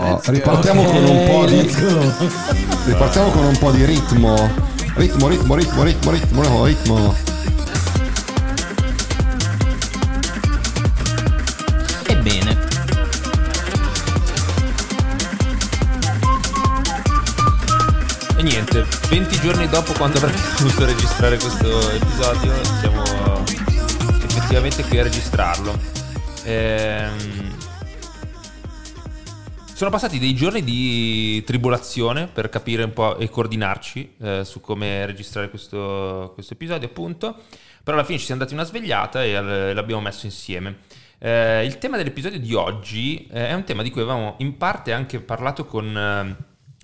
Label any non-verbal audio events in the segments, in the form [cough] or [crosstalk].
No, ripartiamo con un po' di ripartiamo con un po' di ritmo. Ritmo, ritmo, ritmo, ritmo, ritmo, ritmo. Ebbene, E niente, 20 giorni dopo quando avremmo [laughs] dovuto registrare questo episodio, siamo effettivamente qui a registrarlo. Ehm, sono passati dei giorni di tribolazione per capire un po' e coordinarci eh, su come registrare questo, questo episodio, appunto. Però alla fine ci siamo dati una svegliata e l'abbiamo messo insieme. Eh, il tema dell'episodio di oggi eh, è un tema di cui avevamo in parte anche parlato con eh,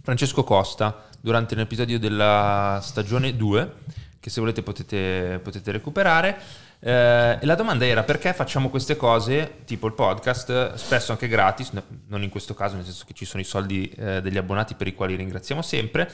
Francesco Costa durante un episodio della stagione 2, che se volete potete, potete recuperare. Eh, la domanda era perché facciamo queste cose, tipo il podcast, spesso anche gratis, no- non in questo caso, nel senso che ci sono i soldi eh, degli abbonati per i quali ringraziamo sempre.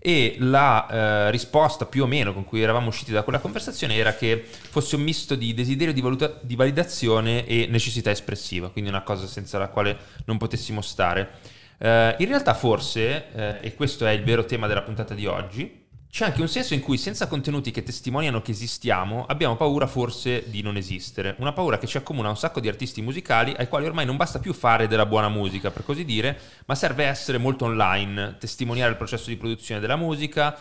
E la eh, risposta più o meno con cui eravamo usciti da quella conversazione era che fosse un misto di desiderio di, valuta- di validazione e necessità espressiva, quindi una cosa senza la quale non potessimo stare. Eh, in realtà forse, eh, e questo è il vero tema della puntata di oggi, c'è anche un senso in cui senza contenuti che testimoniano che esistiamo, abbiamo paura forse di non esistere. Una paura che ci accomuna un sacco di artisti musicali ai quali ormai non basta più fare della buona musica, per così dire, ma serve essere molto online, testimoniare il processo di produzione della musica,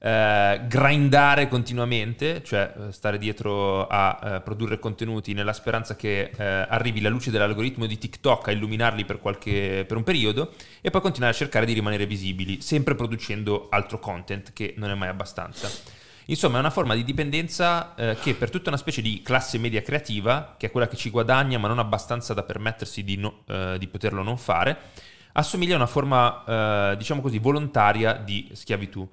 eh, grindare continuamente, cioè eh, stare dietro a eh, produrre contenuti nella speranza che eh, arrivi la luce dell'algoritmo di TikTok a illuminarli per, qualche, per un periodo e poi continuare a cercare di rimanere visibili, sempre producendo altro content che non è mai abbastanza. Insomma, è una forma di dipendenza eh, che per tutta una specie di classe media creativa, che è quella che ci guadagna ma non abbastanza da permettersi di, no- eh, di poterlo non fare, assomiglia a una forma, eh, diciamo così, volontaria di schiavitù.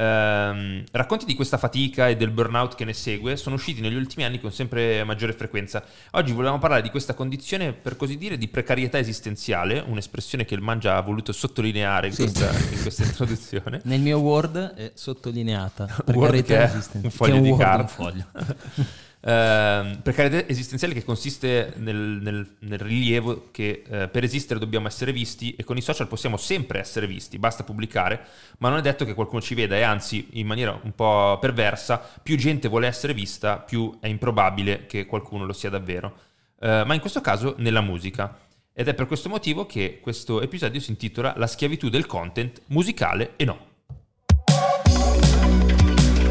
Ehm, racconti di questa fatica e del burnout che ne segue sono usciti negli ultimi anni con sempre maggiore frequenza. Oggi volevamo parlare di questa condizione, per così dire, di precarietà esistenziale, un'espressione che il Mangia ha voluto sottolineare in, Sì. questa, in questa introduzione. nel mio Word è sottolineata. [laughs] Precarietà esistente- un foglio che di carta. Ehm, precarietà esistenziale che consiste nel, nel- nel rilievo che eh, per esistere dobbiamo essere visti e con i social possiamo sempre essere visti, basta pubblicare, ma non è detto che qualcuno ci veda e anzi in maniera un po' perversa più gente vuole essere vista più è improbabile che qualcuno lo sia davvero, Eh, ma in questo caso nella musica. Ed è per questo motivo che questo episodio si intitola La schiavitù del content musicale e no.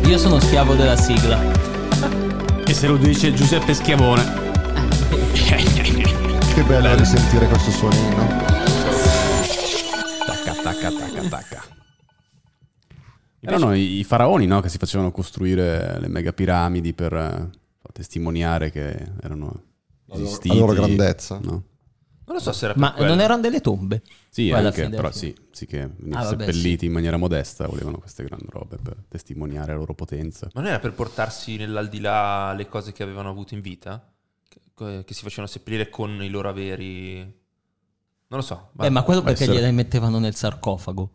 Io sono schiavo della sigla. E se lo dice Giuseppe Schiavone. Che bello risentire questo suonino. Tacca, tacca, tacca, tacca. Erano i, faraoni, no? Che si facevano costruire le mega piramidi per eh, testimoniare che erano La loro- esistiti. la loro grandezza. No? Non lo so se era per Ma quello. non erano delle tombe? Sì, Poi anche, però sì, sì che venivano Ah, vabbè, seppelliti in maniera modesta, volevano queste grandi robe per testimoniare la loro potenza. Ma non era per portarsi nell'aldilà le cose che avevano avuto in vita? Che, che si facevano seppellire con i loro averi? Non lo so. Eh, ma quello perché essere- gliele mettevano nel sarcofago.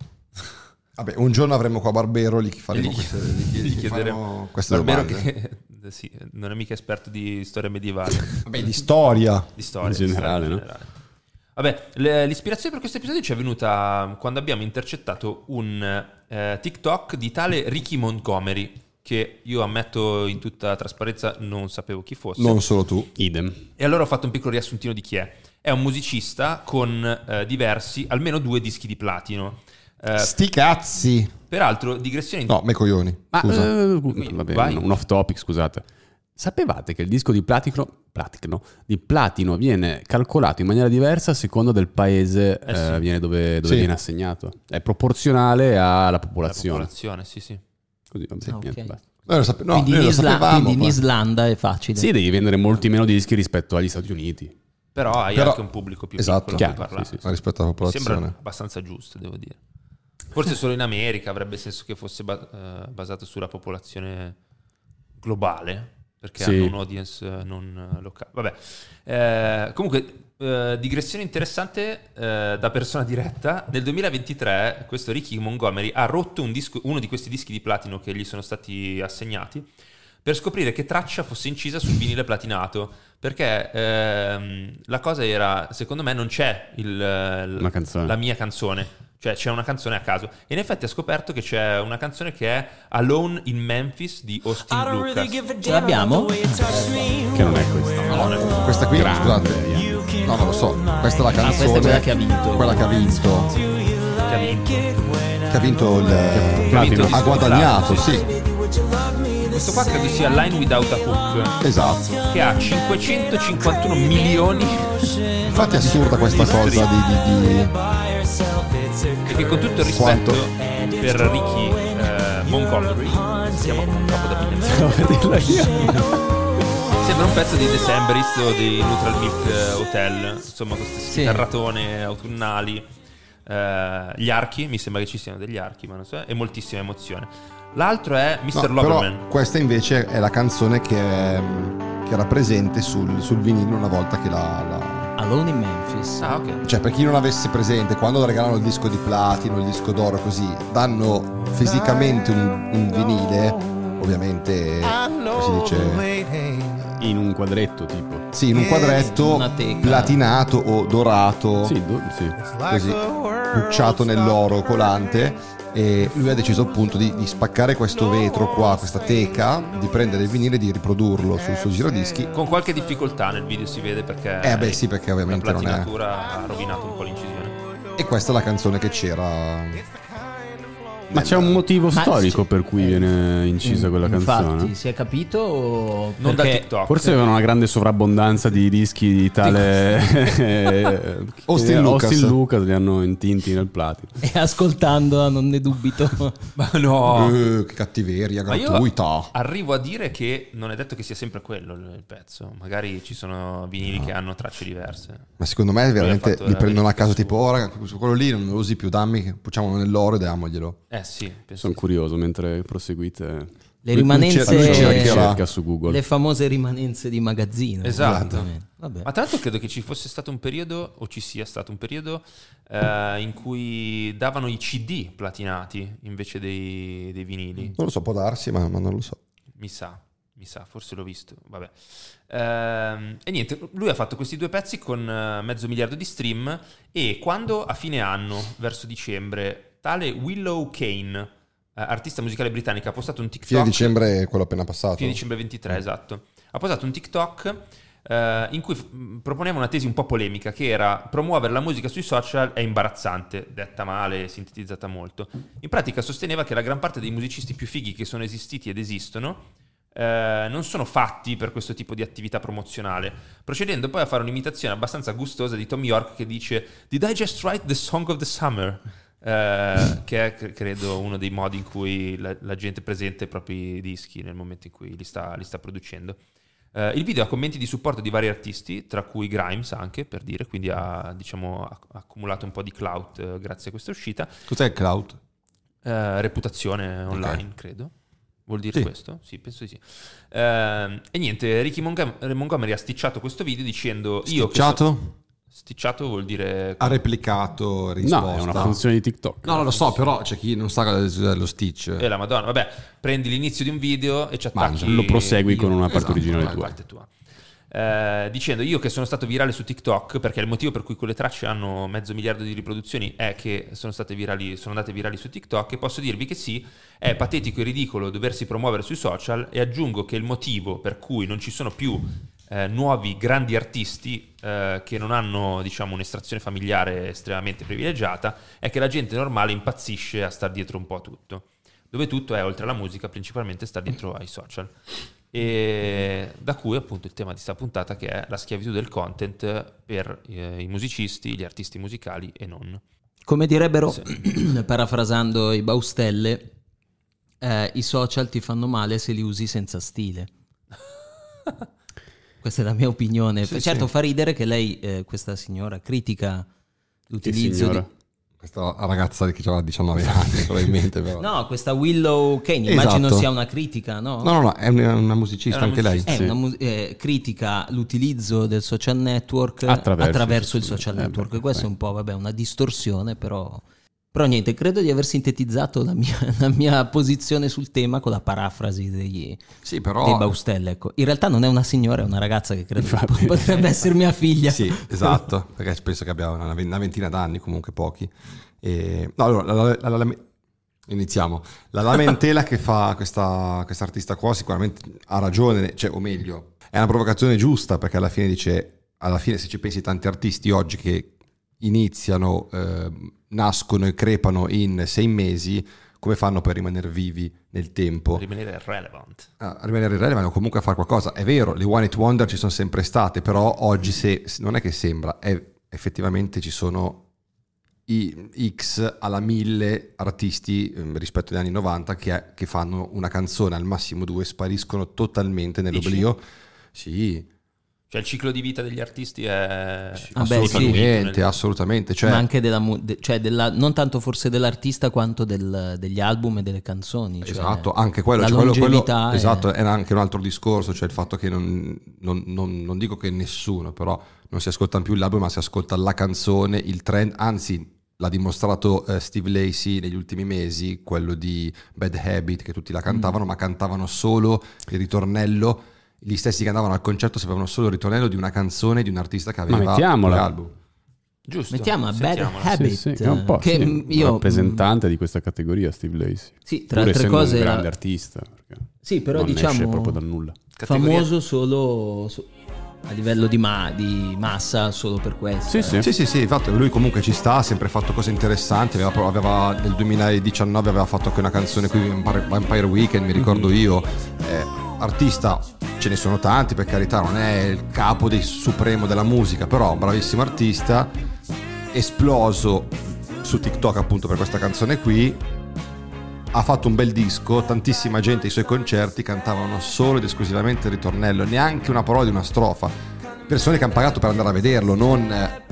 Vabbè, un giorno avremo qua Barbero, gli faremo Gli- queste, gli, gli gli chiederemo- faremo queste Barbero domande. che eh, [laughs] sì, non è mica esperto di storia medievale, Vabbè, di storia. di storia. In di storia generale, no? Vabbè, l'ispirazione per questo episodio ci è venuta quando abbiamo intercettato un eh, TikTok di tale Ricky Montgomery, che io ammetto in tutta trasparenza non sapevo chi fosse. Non solo tu. Idem. E allora ho fatto un piccolo riassuntino di chi è. È un musicista con eh, diversi, almeno due dischi di platino. Eh, Sti cazzi. peraltro, digressione in No, me coglioni. Ma eh, Quindi, vabbè, un off topic, scusate. Sapevate che il disco di platino, platino, di platino viene calcolato in maniera diversa a seconda del paese Eh sì. eh, viene dove, dove Sì. viene assegnato? È proporzionale alla la popolazione. popolazione, sì, sì. Così, vabbè, Ah, niente, lo sape- no, quindi, in Isla- sapevamo. quindi in. Islanda è facile. Sì, devi vendere molti meno dischi rispetto agli Stati Uniti. Però hai Però- anche un pubblico più esatto. piccolo a cui Chiaro, parlare. sì, sì, rispetto alla Mi popolazione. sembra abbastanza giusto, devo dire. Forse solo in America avrebbe senso che fosse ba- eh, basato sulla popolazione globale, perché Sì. hanno un audience eh, non eh, locale. Vabbè, Eh, comunque, eh, digressione interessante eh, da persona diretta. Nel 2023 questo Ricky Montgomery ha rotto un disco- uno di questi dischi di platino che gli sono stati assegnati per scoprire che traccia fosse incisa sul vinile platinato. Perché ehm, la cosa era, secondo me, non c'è il- canzone. la mia canzone. Cioè c'è una canzone a caso. E in effetti ha scoperto che c'è una canzone che è Alone in Memphis di Austin Lucas. Ce l'abbiamo? Che non è questa. No, questa qui, Grande, scusate. yeah. No, non lo so. Questa è la canzone. Ah, questa è quella che ha vinto. Quella che ha vinto. Che ha vinto. Che ha vinto il. Platino. Ha guadagnato, sì. Questo qua credo sia Line Without a Hook, Esatto. che ha 551 milioni Infatti è assurda questa cosa di. di- di- e che con tutto il rispetto per Ricky eh, Montgomery, si chiama come un capo d'abitazione, sembra un pezzo di Decemberist o di Neutral Milk eh, Hotel, insomma queste Sì. terratone autunnali, eh, gli archi, mi sembra che ci siano degli archi, ma non so, e moltissima emozione. L'altro è Mr. No, Loverman. questa invece è la canzone che, è- che era presente sul, sul vinile una volta che la, la- Alone in Memphis. Ah, ok. Cioè, per chi non avesse presente, quando regalano il disco di platino, il disco d'oro, così, danno fisicamente un, un vinile, ovviamente, come si dice, In un quadretto tipo. sì, in un quadretto platinato o dorato, Sì, do- sì. così, bucciato nell'oro colante. E lui ha deciso appunto di, di spaccare questo vetro qua, questa teca, di prendere il vinile e di riprodurlo sul suo giradischi. Con qualche difficoltà nel video si vede perché Eh, beh, sì, perché ovviamente la non è- ha rovinato un po' l'incisione. E questa è la canzone che c'era. Ma c'è un motivo Ma storico sì. per cui viene incisa quella Infatti, canzone? si è capito? o- Non da TikTok. Forse avevano una grande sovrabbondanza di dischi di tale [laughs] [laughs] Austin Eh, Lucas. Austin Lucas li hanno intinti nel platino. [laughs] E ascoltandola non ne dubito. Ma no. Eh, che cattiveria Ma io gratuita. arrivo a dire che non è detto che sia sempre quello il pezzo. Magari ci sono vinili che hanno tracce diverse. Ma secondo me veramente li prendono a caso tipo, oh raga, quello lì non lo usi più, dammi, pucciamo nell'oro e diamoglielo. Eh sì, penso Sono curioso mentre proseguite. Le rimanenze... ricerca su Google. Le famose rimanenze di magazzino. Esatto. Ma tra l'altro credo che ci fosse stato un periodo, o ci sia stato un periodo, eh, in cui davano i CD platinati invece dei, dei vinili. Non lo so, può darsi, ma, ma non lo so. Mi sa, mi sa, forse l'ho visto. Vabbè. Ehm, e niente, lui ha fatto questi due pezzi con eh, mezzo miliardo di stream e quando a fine anno, verso dicembre, tale Willow Kane, eh, artista musicale britannica, ha postato un TikTok... Fine dicembre è quello appena passato. Fine dicembre 23, esatto. Ha postato un TikTok eh, in cui mh, proponeva una tesi un po' polemica che era promuovere la musica sui social è imbarazzante, detta male, sintetizzata molto. In pratica sosteneva che la gran parte dei musicisti più fighi che sono esistiti ed esistono eh, non sono fatti per questo tipo di attività promozionale, procedendo poi a fare un'imitazione abbastanza gustosa di Tom York che dice Did I just write the song of the summer? Eh, che è cre- credo uno dei modi in cui la, la gente presenta i propri dischi nel momento in cui li sta, li sta producendo. Eh, il video ha commenti di supporto di vari artisti, tra cui Grimes anche, per dire, quindi ha, diciamo, accumulato un po' di clout eh, grazie a questa uscita. Cos'è il cloud? Eh, reputazione online, credo. Vuol dire Sì. questo? Sì, penso di sì. Ehm, e niente, Ricky Montgom- Montgomery ha sticciato questo video dicendo... Io che so- Sticciato? vuol dire... Ha replicato risposta. No, è una funzione di TikTok. No, non lo so, però c'è chi non sa cos'è lo stitch. Eh la madonna, vabbè, prendi l'inizio di un video e ci Mangia. attacchi... Lo prosegui con una parte Esatto, originale tua. parte tua. Eh, dicendo io che sono stato virale su TikTok perché il motivo per cui quelle tracce hanno mezzo miliardo di riproduzioni è che sono state virali, sono andate virali su TikTok e posso dirvi che sì, è patetico e ridicolo doversi promuovere sui social e aggiungo che il motivo per cui non ci sono più eh, nuovi grandi artisti eh, che non hanno diciamo un'estrazione familiare estremamente privilegiata è che la gente normale impazzisce a star dietro un po' a tutto dove tutto è oltre alla musica principalmente sta dietro ai social e da cui appunto il tema di questa puntata che è la schiavitù del content per eh, i musicisti, gli artisti musicali e non. Come direbbero, [clears throat] parafrasando i Baustelle, eh, i social ti fanno male se li usi senza stile. [laughs] Questa è la mia opinione. Sì, certo, sì. fa ridere che lei, eh, questa signora, critica l'utilizzo di... Questa ragazza che aveva 19 [laughs] anni, probabilmente, però. No, questa Willow Kane, immagino Esatto. sia una critica, no? no, no, no, è una, una musicista È una anche musicista. È Sì. mu- eh, critica l'utilizzo del social network Attraverso attraverso, il social- eh, network. beh, Questa è beh. un po' vabbè, una distorsione, però Però niente, credo di aver sintetizzato la mia, [laughs] la mia posizione sul tema con la parafrasi degli, Sì, però... dei Baustelle. Ecco. In realtà non è una signora, è una ragazza che credo Infatti. che [laughs] potrebbe essere mia figlia. Sì, esatto, perché penso che abbia una, ventina d'anni, comunque pochi. E, no, allora, la- la- la- iniziamo. La lamentela che fa questa artista qua sicuramente ha ragione, cioè, o meglio, è una provocazione giusta perché alla fine dice, alla fine se ci pensi tanti artisti oggi che iniziano, eh, nascono e crepano in sei mesi, come fanno per rimanere vivi nel tempo? rimanere relevant. a rimanere irrilevante o comunque a fare qualcosa. È vero, le One It Wonder ci sono sempre state, però oggi se, non è che sembra, è, effettivamente ci sono i X alla mille artisti ehm, rispetto agli anni 90 che, che fanno una canzone, al massimo due, spariscono totalmente nell'oblio. Sì, Cioè il ciclo di vita degli artisti è... Ah, sì. assolutamente, assolutamente. Cioè, Ma anche della, mu- de- cioè della- non tanto forse dell'artista quanto del- degli album e delle canzoni. cioè Esatto, anche quello, la cioè quello- quello- è- esatto, era anche un altro discorso, cioè il fatto che non, non- non- non dico che nessuno, però non si ascolta più l'album, ma si ascolta la canzone, il trend, anzi l'ha dimostrato eh, Steve Lacey negli ultimi mesi, quello di Bad Habit, che tutti la Mm. cantavano, ma cantavano solo il ritornello, gli stessi che andavano al concerto sapevano solo il ritornello di una canzone di un artista che aveva mettiamola. due album. Giusto. Mettiamo a Bad. Habit. Sì, sì, che è un po' che, sì, io- rappresentante di questa categoria, Steve Lacey. Sì, tra Pur altre cose un era- grande artista. Sì, però non diciamo esce proprio dal nulla. Categoria- famoso solo so- a livello di, ma- di massa solo per questo. Sì, eh. sì. Sì, sì, sì, infatti lui comunque ci sta, ha sempre fatto cose interessanti, aveva, aveva- nel 2019 aveva fatto anche una canzone qui, Vampire, Weekend, mi ricordo Mhm. io, Eh, artista ce ne sono tanti, per carità non è il capo del supremo della musica, però bravissimo artista, esploso su TikTok appunto per questa canzone qui, ha fatto un bel disco, tantissima gente ai suoi concerti cantavano solo ed esclusivamente il ritornello, neanche una parola di una strofa. Persone che hanno pagato per andare a vederlo, non eh,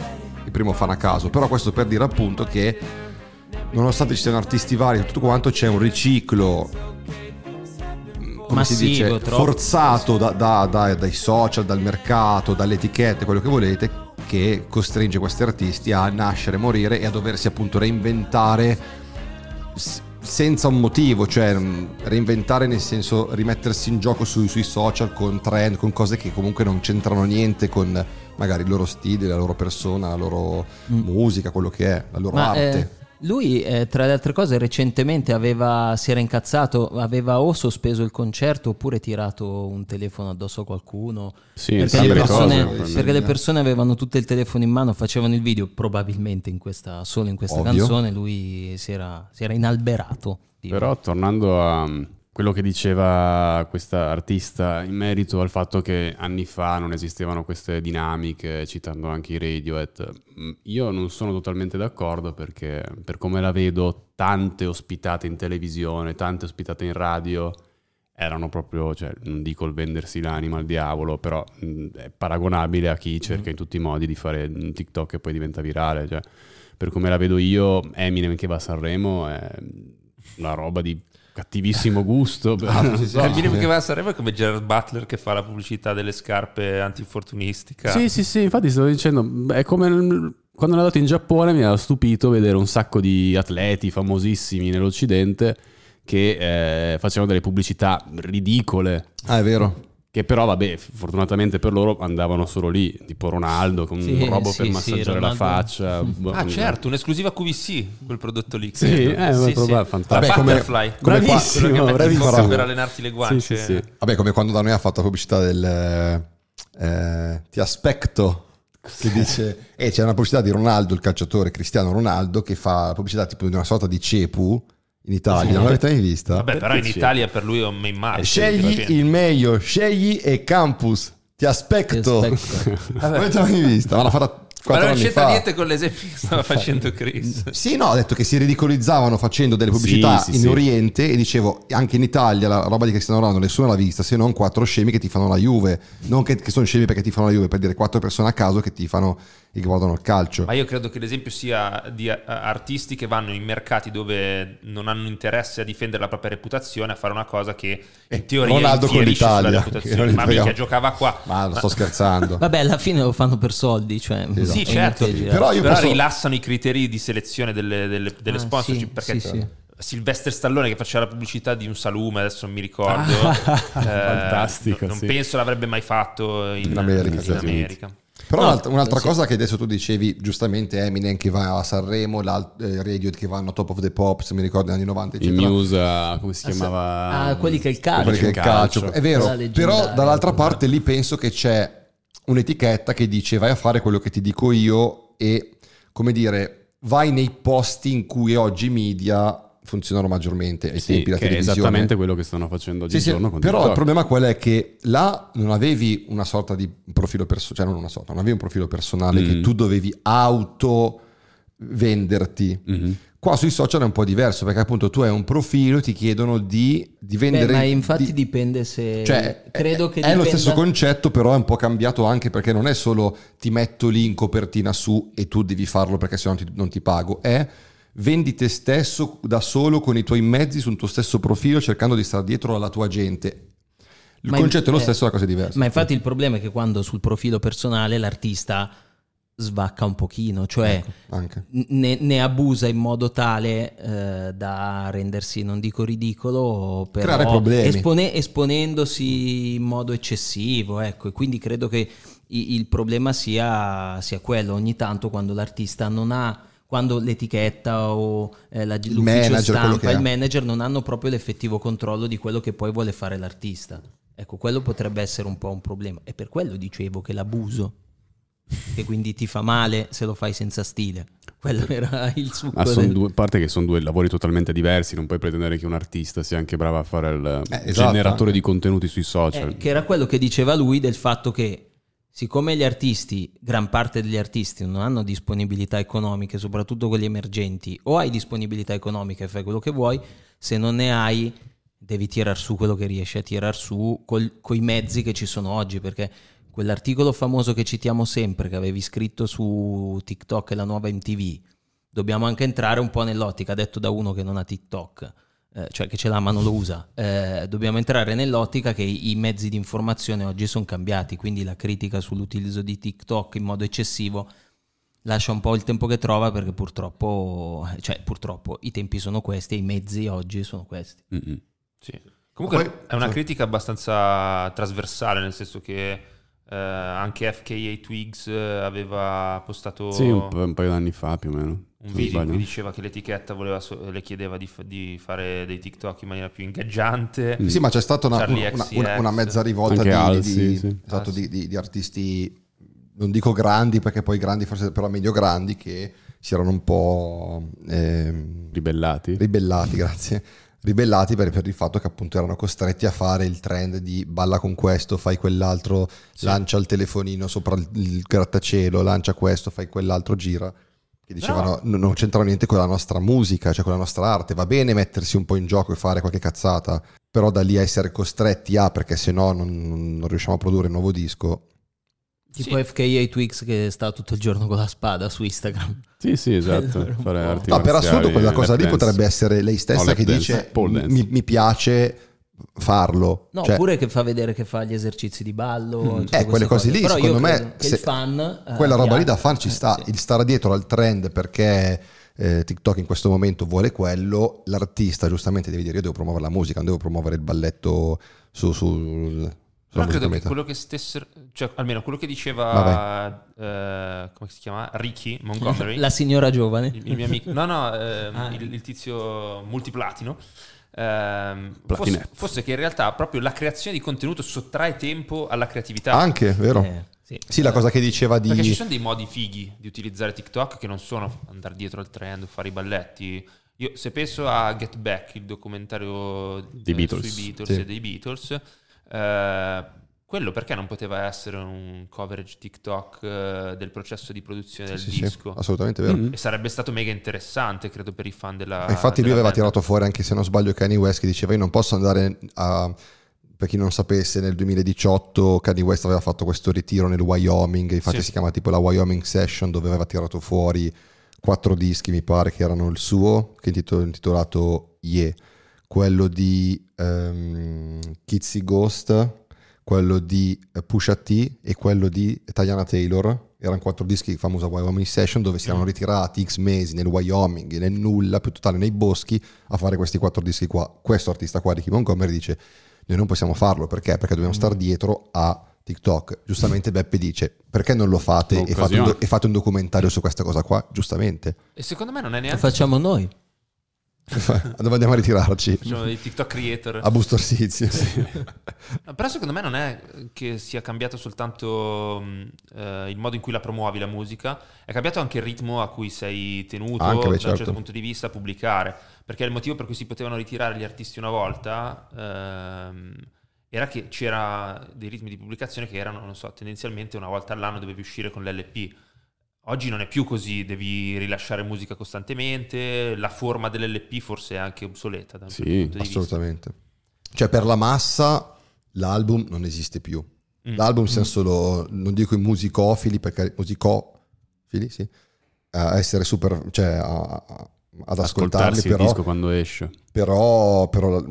il primo fan a caso. Però questo per dire appunto che nonostante ci siano artisti vari e tutto quanto c'è un riciclo mm, come si Massivo, dice, troppo. forzato da- da- da- dai social, dal mercato, dalle etichette, quello che volete, che costringe questi artisti a nascere, morire e a doversi appunto reinventare senza un motivo, cioè mm, reinventare nel senso rimettersi in gioco sui, sui social con trend, con cose che comunque non c'entrano niente con magari il loro stile, la loro persona, la loro musica, quello che è, la loro Mm. Ma arte. eh, lui, eh, tra le altre cose, recentemente aveva, si era incazzato, aveva o sospeso il concerto oppure tirato un telefono addosso a qualcuno. Sì, perché, le persone, cose, perché le persone avevano tutto il telefono in mano, facevano il video, probabilmente in questa, solo in questa Ovvio. canzone lui si era, si era inalberato. tipo. Però tornando a quello che diceva questa artista in merito al fatto che anni fa non esistevano queste dinamiche, citando anche i Radiohead, mm, io non sono totalmente d'accordo perché per come la vedo tante ospitate in televisione, tante ospitate in radio erano proprio, cioè, non dico il vendersi l'anima al diavolo, però mh, è paragonabile a chi cerca in tutti i modi di fare un TikTok e poi diventa virale. Cioè, per come la vedo io, Eminem che va a Sanremo è una roba di cattivissimo gusto. Ah, sì, sì, Il minimo che va a Sanremo è come Gerard Butler che fa la pubblicità delle scarpe antinfortunistica. Sì, sì, sì, infatti stavo dicendo, è come quando ero andato in Giappone mi ha stupito vedere un sacco di atleti famosissimi nell'Occidente che eh, facevano delle pubblicità ridicole. Ah, è vero. Che però, vabbè, fortunatamente per loro andavano solo lì, tipo Ronaldo con Sì, un robo sì, per sì, massaggiare la Ronaldo. faccia. boh, Ah, certo, un'esclusiva QVC, quel prodotto lì. Sì, credo. eh, ma probab- fantastico. Vabbè, La come- Butterfly. come qua- Bravissimo, che bravissimo. bocca per allenarti le guance. Sì, sì, sì. Vabbè, come quando da noi ha fatto la pubblicità del eh, Ti aspetto. Che dice, e c'è una pubblicità di Ronaldo, il calciatore Cristiano Ronaldo, che fa la pubblicità tipo di una sorta di cepu in Italia. Non l'avete mai vista? Vabbè, però in. Italia per lui è un main market. Scegli il meglio, scegli e campus. Ti aspetto. Ti aspetto. [laughs] Non l'avete mai vista? Ma l'ha fatta Ma 4 non c'entra niente con l'esempio che stava [laughs] facendo Chris. Sì, no, ha detto che si ridicolizzavano facendo delle pubblicità Sì, sì, in sì. Oriente e dicevo anche in Italia la roba di Cristiano Ronaldo nessuno l'ha vista se non quattro scemi che ti fanno la Juve, non che, che sono scemi perché ti fanno la Juve, per dire quattro persone a caso che ti fanno i che guardano il calcio. Ma io credo che l'esempio sia di a- artisti che vanno in mercati dove non hanno interesse a difendere la propria reputazione a fare una cosa che Eh, in teoria Ronaldo con l'Italia, reputazione. che non gli Ma mica giocava qua. Ma lo sto scherzando. [laughs] Vabbè, alla fine lo fanno per soldi, cioè... Esatto. Sì, certo, Però io però posso- rilassano i criteri di selezione delle, delle, delle Ah, sponsorship sì, perché sì, sì. Sylvester Stallone che faceva la pubblicità di un salume, adesso non mi ricordo. eh, [laughs] Fantastico, Non sì. penso l'avrebbe mai fatto in, In America, in. America. Però No, un'altra, un'altra sì. cosa che adesso tu dicevi, giustamente Eminem che va a Sanremo, eh, Radiohead che vanno a Top of the Pops, mi ricordo negli anni 90, I eccetera. Muse, ah, come si chiamava? Ah, quelli che il calcio. Quelli che è il calcio. È vero, però dall'altra parte lì penso che c'è un'etichetta che dice vai a fare quello che ti dico io e, come dire, vai nei posti in cui oggi i media funzionano maggiormente, ai Sì, tempi la che è televisione. esattamente quello che stanno facendo Sì, sì, oggigiorno con però il problema qual è che là non avevi una sorta di profilo personale, cioè non una sorta, non avevi un profilo personale Mm. che tu dovevi auto venderti. Mhm. Qua sui social è un po' diverso perché appunto tu hai un profilo, ti chiedono di, di Beh, vendere... ma infatti di- dipende se... cioè, credo che è lo dipenda- stesso concetto, però è un po' cambiato anche perché non è solo ti metto lì in copertina su e tu devi farlo perché se no ti- non ti pago, è vendi te stesso da solo con i tuoi mezzi sul tuo stesso profilo cercando di stare dietro alla tua gente. Il Ma concetto è lo eh, stesso, la cosa è diversa. Ma infatti il problema è che quando sul profilo personale l'artista svacca un pochino, cioè Ecco, ne, ne abusa in modo tale eh, da rendersi, non dico ridicolo, però espone- esponendosi in modo eccessivo, ecco, e quindi credo che il problema sia, sia quello, ogni tanto quando l'artista non ha quando l'etichetta o eh, la, l'ufficio manager, stampa, il manager non hanno proprio l'effettivo controllo di quello che poi vuole fare l'artista. Ecco, quello potrebbe essere un po' un problema. E per quello dicevo che l'abuso, che quindi ti fa male se lo fai senza stile. Quello era il succo Ma sono del- due, a parte che sono due lavori totalmente diversi, non puoi pretendere che un artista sia anche bravo a fare il Eh, esatto, generatore anche. di contenuti sui social. Eh, che era quello che diceva lui del fatto che siccome gli artisti, gran parte degli artisti non hanno disponibilità economiche, soprattutto quelli emergenti, o hai disponibilità economica e fai quello che vuoi, se non ne hai devi tirar su quello che riesci a tirar su con i mezzi che ci sono oggi, perché quell'articolo famoso che citiamo sempre, che avevi scritto su TikTok e la nuova MTV, dobbiamo anche entrare un po' nell'ottica, detto da uno che non ha TikTok, eh, cioè che ce l'ha ma non lo usa, eh, dobbiamo entrare nell'ottica che i mezzi di informazione oggi sono cambiati, quindi la critica sull'utilizzo di TikTok in modo eccessivo lascia un po' il tempo che trova perché purtroppo, cioè purtroppo i tempi sono questi e i mezzi oggi sono questi. Mm-mm. Sì. Comunque Poi- è una critica abbastanza trasversale, nel senso che eh, anche FKA Twigs aveva postato Sì, un, po- un paio d'anni fa più o meno. Un video in cui diceva che l'etichetta voleva so- le chiedeva di, di fare dei TikTok in maniera più ingaggiante. Mm. Sì, ma c'è stata una, una- una- una mezza rivolta di, Alzi, di- sì. esatto, Alzi. di- di- di artisti, non dico grandi perché poi grandi forse però medio grandi, che si erano un po' ehm, Ribellati. ribellati, [laughs] grazie. Ribellati per, per il fatto che appunto erano costretti a fare il trend di balla con questo, fai quell'altro, lancia il telefonino sopra il, il grattacielo, lancia questo, fai quell'altro, gira. Che dicevano "No, non c'entrano niente con la nostra musica, cioè con la nostra arte. Va bene mettersi un po' in gioco e fare qualche cazzata, però da lì a essere costretti a, perché se no non, non riusciamo a produrre un nuovo disco. Tipo FKA Twix che sta tutto il giorno con la spada su Instagram. Sì, sì, [laughs] esatto. Fare arti No, per assurdo quella cosa lì dance. potrebbe essere lei No, stessa lap che dance, dice mi, mi piace farlo. No, Cioè, oppure che fa vedere che fa gli esercizi di ballo. tutte Eh, quelle cose lì, Però secondo me, se- il fan, eh, quella roba lì da fan ci Eh, sta. sì. Il stare dietro al trend perché eh, TikTok in questo momento vuole quello, l'artista giustamente deve dire io devo promuovere la musica, non devo promuovere il balletto su, sul... Però credo che quello che stessero, cioè almeno quello che diceva, eh, come si chiama? Ricky Montgomery. La signora giovane. il, il mio amico, no, no, ehm, Ah. il, il tizio multiplatino. Ehm, fosse, fosse che in realtà proprio la creazione di contenuto sottrae tempo alla creatività. Anche, vero? Eh, sì. Sì, la cosa che diceva di... Perché ci sono dei modi fighi di utilizzare TikTok che non sono andare dietro al trend o fare i balletti. Io, se penso a Get Back, il documentario Dei eh, Beatles. sui Beatles Sì. e dei Beatles, eh, quello perché non poteva essere un coverage TikTok eh, del processo di produzione del Sì, sì, disco? assolutamente vero. Mm. E sarebbe stato mega interessante, credo, per i fan della. E infatti lui della aveva band. tirato fuori anche se non sbaglio Kanye West che diceva io non posso andare a per chi non sapesse, nel 2018 Kanye West aveva fatto questo ritiro nel Wyoming, infatti Sì. si chiama tipo la Wyoming Session, dove aveva tirato fuori quattro dischi, mi pare che erano il suo, che è intitol- intitolato Yeah, quello di ehm, Kitsy Ghost, quello di eh, Pusha T e quello di Diana Taylor. Erano quattro dischi, famosa Wyoming Session, dove si erano ritirati X mesi nel Wyoming, nel nulla, più totale nei boschi, a fare questi quattro dischi qua. Questo artista qua, Ricky Montgomery, dice noi non possiamo farlo perché? Perché dobbiamo stare dietro a TikTok. Giustamente Beppe dice perché non lo fate e fate, do- e fate un documentario su questa cosa qua? Giustamente. E secondo me non è Lo neanche... facciamo noi. [laughs] Dove andiamo a ritirarci? Facciamo dei TikTok creator. A Busto Orsizio. Però secondo me non è che sia cambiato soltanto eh, il modo in cui la promuovi la musica, è cambiato anche il ritmo a cui sei tenuto Anche, beh, da un certo. certo punto di vista a pubblicare. Perché il motivo per cui si potevano ritirare gli artisti una volta ehm, era che c'era dei ritmi di pubblicazione che erano, non so, tendenzialmente una volta all'anno dovevi uscire con l'LP. Oggi non è più così, devi rilasciare musica costantemente, la forma dell'LP forse è anche obsoleta da un Sì, certo punto di vista. Assolutamente. Cioè per la massa l'album non esiste più. Mm. L'album siamo solo, non dico i musicofili, perché musicofili, sì, a essere super, cioè a- a- ad ascoltarli, Ascoltarsi il però, disco quando esce. però, però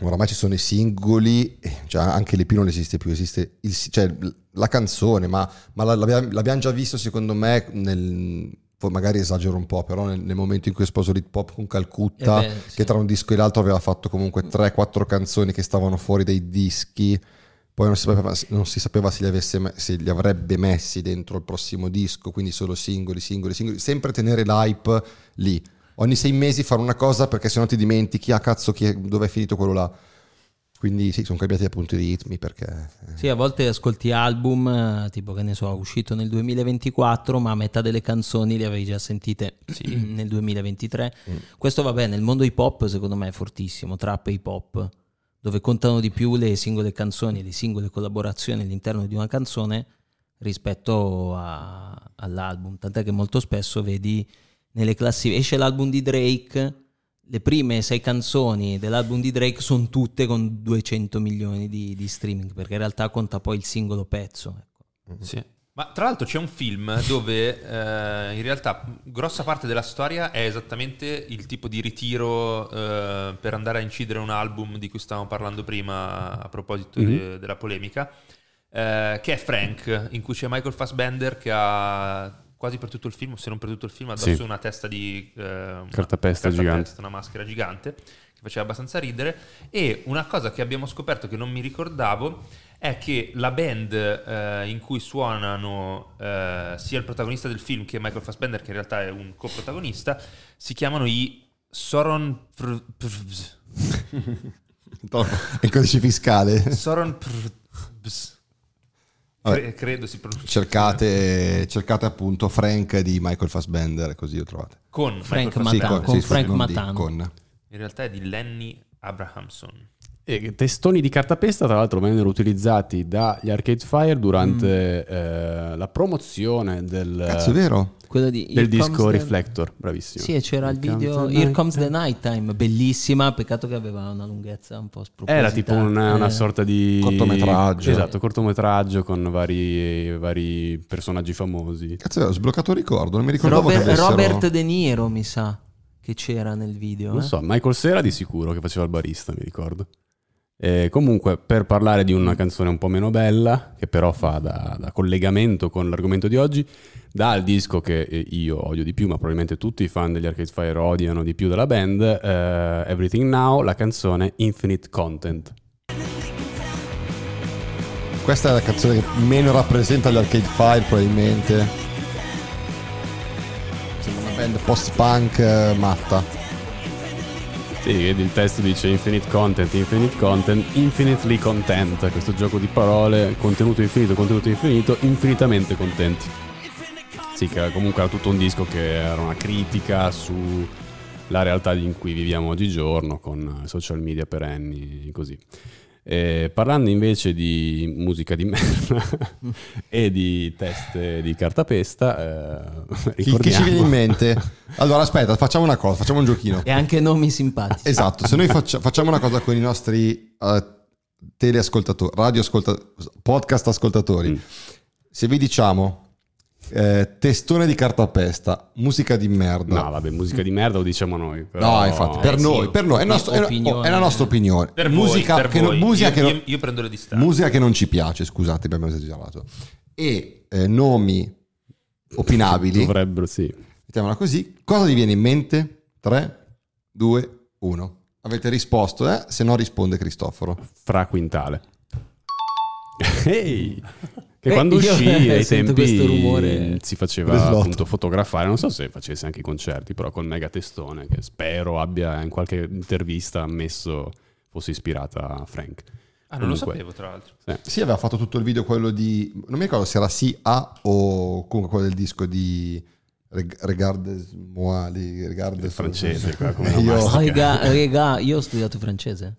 oramai ci sono i singoli, cioè anche l'EP non esiste più, esiste il, cioè, la canzone, ma, ma la- l'abbiamo, l'abbiamo già visto secondo me nel... magari esagero un po', però nel, nel momento in cui ho sposo l'hip hop con Calcutta, Eh beh, sì. che tra un disco e l'altro aveva fatto comunque 3-4 canzoni che stavano fuori dai dischi, poi non si sapeva, non si sapeva se, li avesse se li avrebbe messi dentro il prossimo disco, quindi solo singoli, singoli, singoli, sempre tenere l'hype lì. Ogni sei mesi fare una cosa perché sennò ti dimentichi, ah cazzo, dove è finito quello là. Quindi sì, sono cambiati appunto i ritmi perché... eh, Sì, a volte ascolti album, eh, tipo che ne so, uscito nel 2024, ma metà delle canzoni le avevi già sentite [clears throat] nel 2023. Mm. Questo va bene, nel mondo hip hop secondo me è fortissimo, trap e hip hop, dove contano di più le singole canzoni, le singole collaborazioni all'interno di una canzone rispetto a- all'album. Tant'è che molto spesso vedi nelle classifiche, esce l'album di Drake, le prime sei canzoni dell'album di Drake sono tutte con 200 milioni di, di streaming, perché in realtà conta poi il singolo pezzo. ecco. Sì. Ma tra l'altro c'è un film dove eh, in realtà grossa parte della storia è esattamente il tipo di ritiro eh, per andare a incidere un album di cui stavamo parlando prima a proposito de- della polemica, eh, che è Frank, in cui c'è Michael Fassbender che ha quasi per tutto il film, se non per tutto il film, addosso Sì. una testa di... eh, una Cartapesta gigante. una maschera gigante che faceva abbastanza ridere e una cosa che abbiamo scoperto che non mi ricordavo è che la band eh, in cui suonano eh, sia il protagonista del film che Michael Fassbender che in realtà è un coprotagonista si chiamano i Soron Pr- Pr- [laughs] il codice fiscale. Soron Pr-. Vabbè. Cre- credo si pronunci cercate, cercate appunto Frank di Michael Fassbender, così lo trovate. con Frank Michael Matano, Fassbender. con sì, Frank di- con. in realtà è di Lenny Abrahamson E testoni di cartapesta, tra l'altro, vennero utilizzati dagli Arcade Fire durante eh, la promozione del, Cazzo, del disco the- Reflector. Bravissimo. Sì, c'era il Here comes video the Here night Comes the time. Nighttime, bellissima, peccato che aveva una lunghezza un po' spropositata. Era tipo una, una Eh, sorta di Cortometraggio. Esatto, cortometraggio con vari, vari personaggi famosi. Cazzo, ho sbloccato il ricordo, non mi ricordavo Robert, che avessero... Robert De Niro, mi sa, che c'era nel video. Non eh. so, Michael Cera di sicuro che faceva il barista, mi ricordo. E comunque, per parlare di una canzone un po' meno bella, che però fa da, da collegamento con l'argomento di oggi, dal disco che eh, io odio di più, ma probabilmente tutti i fan degli Arcade Fire odiano di più della band, eh, Everything Now, la canzone Infinite Content. Questa è la canzone che meno rappresenta gli Arcade Fire probabilmente. Sembra una band post-punk eh, matta. Sì, vedi il testo dice Infinite Content, Infinite Content, Infinitely Content, questo gioco di parole, contenuto infinito, contenuto infinito, infinitamente contenti. Sì, che comunque era tutto un disco che era una critica sulla realtà in cui viviamo oggigiorno, con social media perenni, così. E parlando invece di musica di merda [laughs] e di teste di cartapesta, eh, Chi, chi ci viene in ricordiamo... mente? [laughs] Allora, aspetta, facciamo una cosa, facciamo un giochino. E anche nomi simpatici. Esatto, se noi faccia- facciamo una cosa con i nostri eh, teleascoltatori, radio ascolta- podcast ascoltatori, Mm. se vi diciamo eh, testone di cartapesta, musica di merda. No, vabbè, musica di merda lo diciamo noi. però- No, infatti, per Eh, sì, noi, per noi, è, nostro- è- è la nostra opinione. Per musica, voi, per che, non- musica io, che non- io- io prendo le distanze. musica che non ci piace, scusate, abbiamo esagerato. E eh, nomi opinabili, Dovrebbero, sì. mettiamola così, cosa vi viene in mente? 3, 2, 1. Avete risposto, eh? Se no risponde Cristoforo. Fra quintale. [laughs] Ehi! Che Eh, quando io, uscì [laughs] eh, ai tempi si faceva appunto fotografare, non so se facesse anche i concerti, però col mega testone che spero abbia in qualche intervista ammesso fosse ispirata a Frank. Ah, non lo Comunque, sapevo, tra l'altro. sì. Sì, aveva fatto tutto il video quello di... Non mi ricordo se era sì a o comunque quello del disco di Reg- Regardes Moali, Regardes... Il francese, qua, come [laughs] Io-. Rega, rega, io ho studiato francese.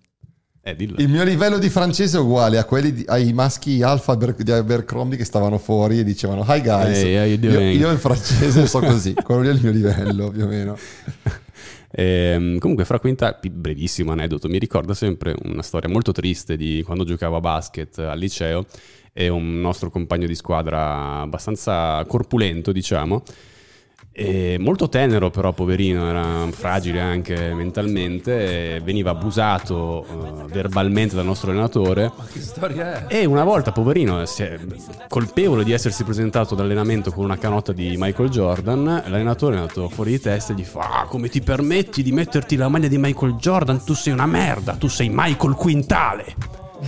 Eh. Il mio livello di francese è uguale a quelli di- ai maschi alfa di Abercrombie che stavano fuori e dicevano hi guys. Hey, io, doing?" io in francese so così, quello lì è il mio livello più o meno. [laughs] Ehm, comunque, pi- brevissimo aneddoto, mi ricorda sempre una storia molto triste di quando giocavo a basket al liceo e un nostro compagno di squadra abbastanza corpulento, diciamo, e molto tenero però, poverino, era fragile anche mentalmente, veniva abusato eh, verbalmente dal nostro allenatore. Ma che storia è? E una volta, poverino, colpevole di essersi presentato all'allenamento con una canotta di Michael Jordan, l'allenatore è andato fuori di testa e gli fa: "Ah, Come ti permetti di metterti la maglia di Michael Jordan? Tu sei una merda, tu sei Michael Quintale.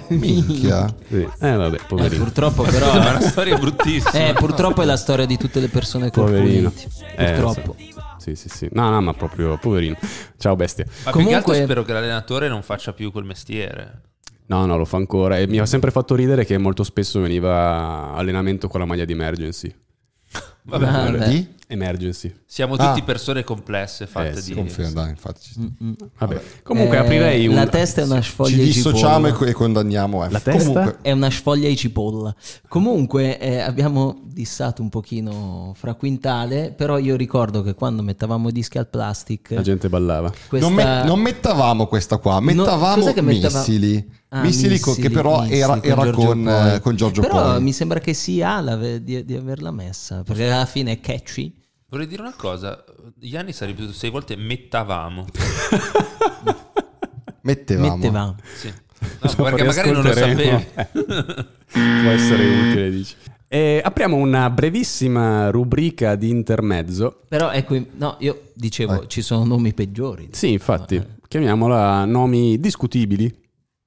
Minchia. Sì. Eh, vabbè, Eh, poverino. purtroppo [laughs] È però... una storia bruttissima. Eh, purtroppo è la storia di tutte le persone Poverino. corpulenti. Eh, Purtroppo. Sì, sì, sì. No, no, ma proprio poverino. Ciao, bestia. Ma più che altro Comunque- spero che l'allenatore non faccia più quel mestiere. No, no, lo fa ancora. E mi ha sempre fatto ridere che molto spesso veniva allenamento con la maglia di emergency. Vabbè, Ah, vabbè. Di? Emergency. siamo Ah. tutti persone complesse fatte Eh, sì, di... Confermo, dai, infatti. ci- Vabbè. Comunque Eh, aprirei un... La testa è una sfoglia Ci di dissociamo e, cipolla. e condanniamo. eh. La testa? Comunque, È una sfoglia di cipolla. Comunque eh, abbiamo dissato un pochino fra quintale, però io ricordo che quando mettavamo i dischi al plastic, La gente ballava. questa... non, met- non mettavamo questa qua, mettavamo cos'è che metteva- missili. Ah, missili, co- che però missili era, era Giorgio con, Poi. eh, con Giorgio Però Poi. mi sembra che sia l'ave- di, di averla messa, perché alla fine è catchy. Vorrei dire una cosa, Gianni si è ripetuto sei volte mettavamo. [laughs] Mettevamo. Mettevamo. Sì. [laughs] No, perché magari non lo sapevi. [laughs] Può essere utile, dici. E apriamo una brevissima rubrica di intermezzo. Però ecco, no, io dicevo, Vai. ci sono nomi peggiori. Sì, infatti, Eh. chiamiamola nomi discutibili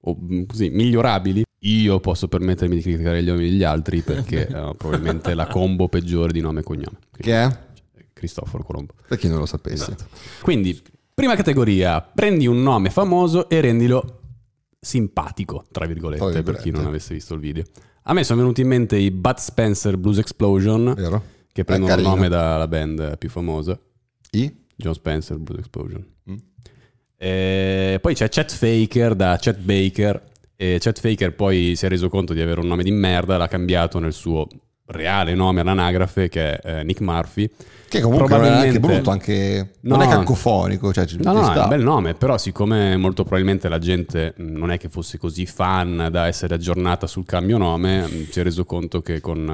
o mm, così migliorabili. Io posso permettermi di criticare gli nomi degli altri perché è probabilmente la combo peggiore di nome e cognome. Che è? Cristoforo Colombo. Per chi non lo sapesse. Quindi, prima categoria, prendi un nome famoso e rendilo simpatico, tra virgolette, Tra per virgolette. chi non avesse visto il video. A me sono venuti in mente i Bud Spencer Blues Explosion, Vero? che prendono il nome dalla band più famosa, I? John Spencer Blues Explosion. Mm. E poi c'è Chet Faker da Chet Baker, e Chet Faker poi si è reso conto di avere un nome di merda, l'ha cambiato nel suo reale nome all'anagrafe, che è eh, Nick Murphy. Che comunque non è anche Probabilmente- brutto, anche... non è No. cacofonico. Cioè, ci- No, no, è sta. un bel nome, però siccome molto probabilmente la gente mh, non è che fosse così fan da essere aggiornata sul cambio nome, mh, si è reso conto che con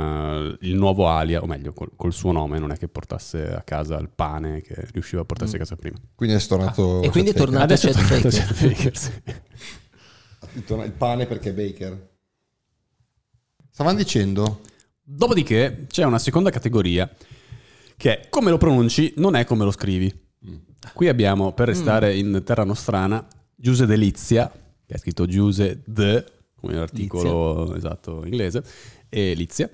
eh, il nuovo alia, o meglio col, col suo nome, non è che portasse a casa il pane che riusciva a portarsi a casa prima. Quindi è tornato... E quindi è tornato Adesso è Chet Faker. Chet Faker, sì. Il pane perché è Baker. Stavano dicendo... Dopodiché c'è una seconda categoria che è come lo pronunci, non è come lo scrivi. Qui abbiamo, per restare in terra nostrana, Giuse Delizia, che è scritto Giuse de, come l'articolo esatto inglese, e Lizia.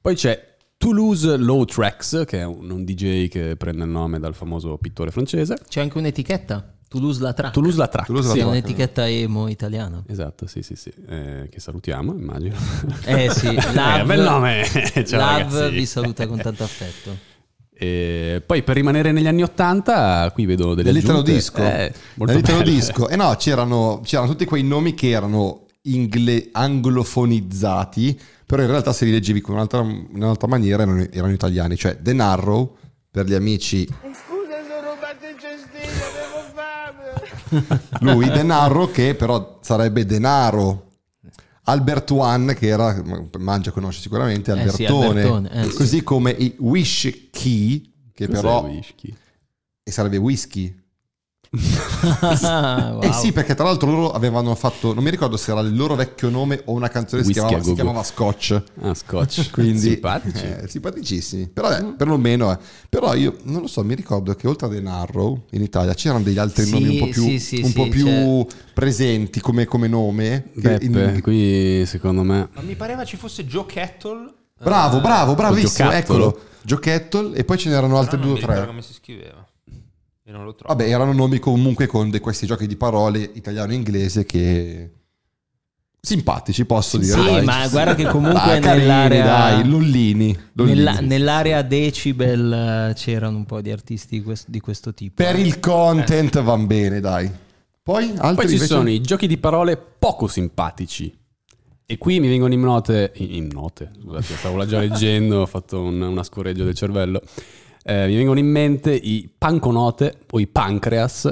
Poi c'è Toulouse Low Tracks, che è un, un DJ che prende il nome dal famoso pittore francese. C'è anche un'etichetta, Toulouse la Track. Toulouse La Track. Toulouse La Sì, Track. un'etichetta emo italiana. Esatto, sì, sì, sì. Eh, che salutiamo, immagino. Eh sì, Lav, [laughs] Eh, bel nome. [laughs] Ciao, ragazzi. vi saluta con tanto affetto. E poi per rimanere negli anni Ottanta, qui vedo delle Nell'italo aggiunte, disco. eh, belle. disco. Eh no, c'erano, c'erano tutti quei nomi che erano ingle- anglofonizzati, però in realtà se li leggevi con un'altra, in un'altra maniera erano, erano italiani. Cioè The Narrow, per gli amici, Scusa, sono rubato il cestino, avevo fame. [laughs] lui The Narrow che però sarebbe denaro Albert One, che era, Mangia conosce sicuramente, Eh sì, Albertone. Albertone, eh, sì. Così come i Wish Key, che Cos'è però whisky? e sarebbe whisky. Ah, wow. Eh sì, perché tra l'altro loro avevano fatto, non mi ricordo se era il loro vecchio nome o una canzone che si chiamava, si chiamava Scotch. Ah, scotch. [laughs] Quindi, Simpatici. eh, simpaticissimi. Però, eh, perlomeno, eh. però io non lo so, mi ricordo che oltre a The Narrow in Italia c'erano degli altri Sì, nomi un po' più, sì, sì, un po' sì, più c'è. presenti come, come nome. che in- Beppe, qui secondo me... Ma mi pareva ci fosse Joe Kettle. Bravo, Eh, bravo, bravissimo, eccolo. Giocattolo e poi ce n'erano altri due o tre. come si scriveva. E non lo trovo. Vabbè, erano nomi comunque con de- questi giochi di parole italiano e inglese che simpatici, posso dire. Sì, dai. ma guarda che comunque carini, nell'area dai, Lollini, Lollini. nella- nell'area decibel eh, c'erano un po' di artisti di questo, di questo tipo. Per il content van bene, dai. Poi altri Poi ci invece? sono i giochi di parole poco simpatici. E qui mi vengono in note, in in note, scusate, stavo già leggendo, ho fatto un- una scorreggio del cervello. Eh, mi vengono in mente i panconote o i pancreas,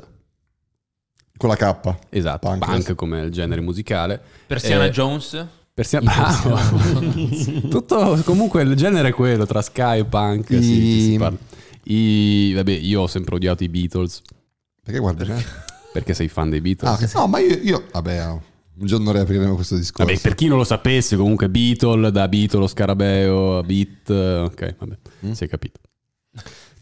con la K. esatto, Pancreas. punk come il genere musicale. Persiana Eh, Jones. Persia- bravo. [laughs] Tutto comunque il genere è quello tra Sky e punk. I- sì, si parla. I- vabbè, io ho sempre odiato i Beatles Perché guardi me? perché sei fan dei Beatles. Ah. No, ma io, io- vabbè, un giorno riapriremo questo discorso. Vabbè, per chi non lo sapesse, comunque Beatle, da Beatle, Scarabeo, Beat, eh, ok, vabbè, Mm. si è capito.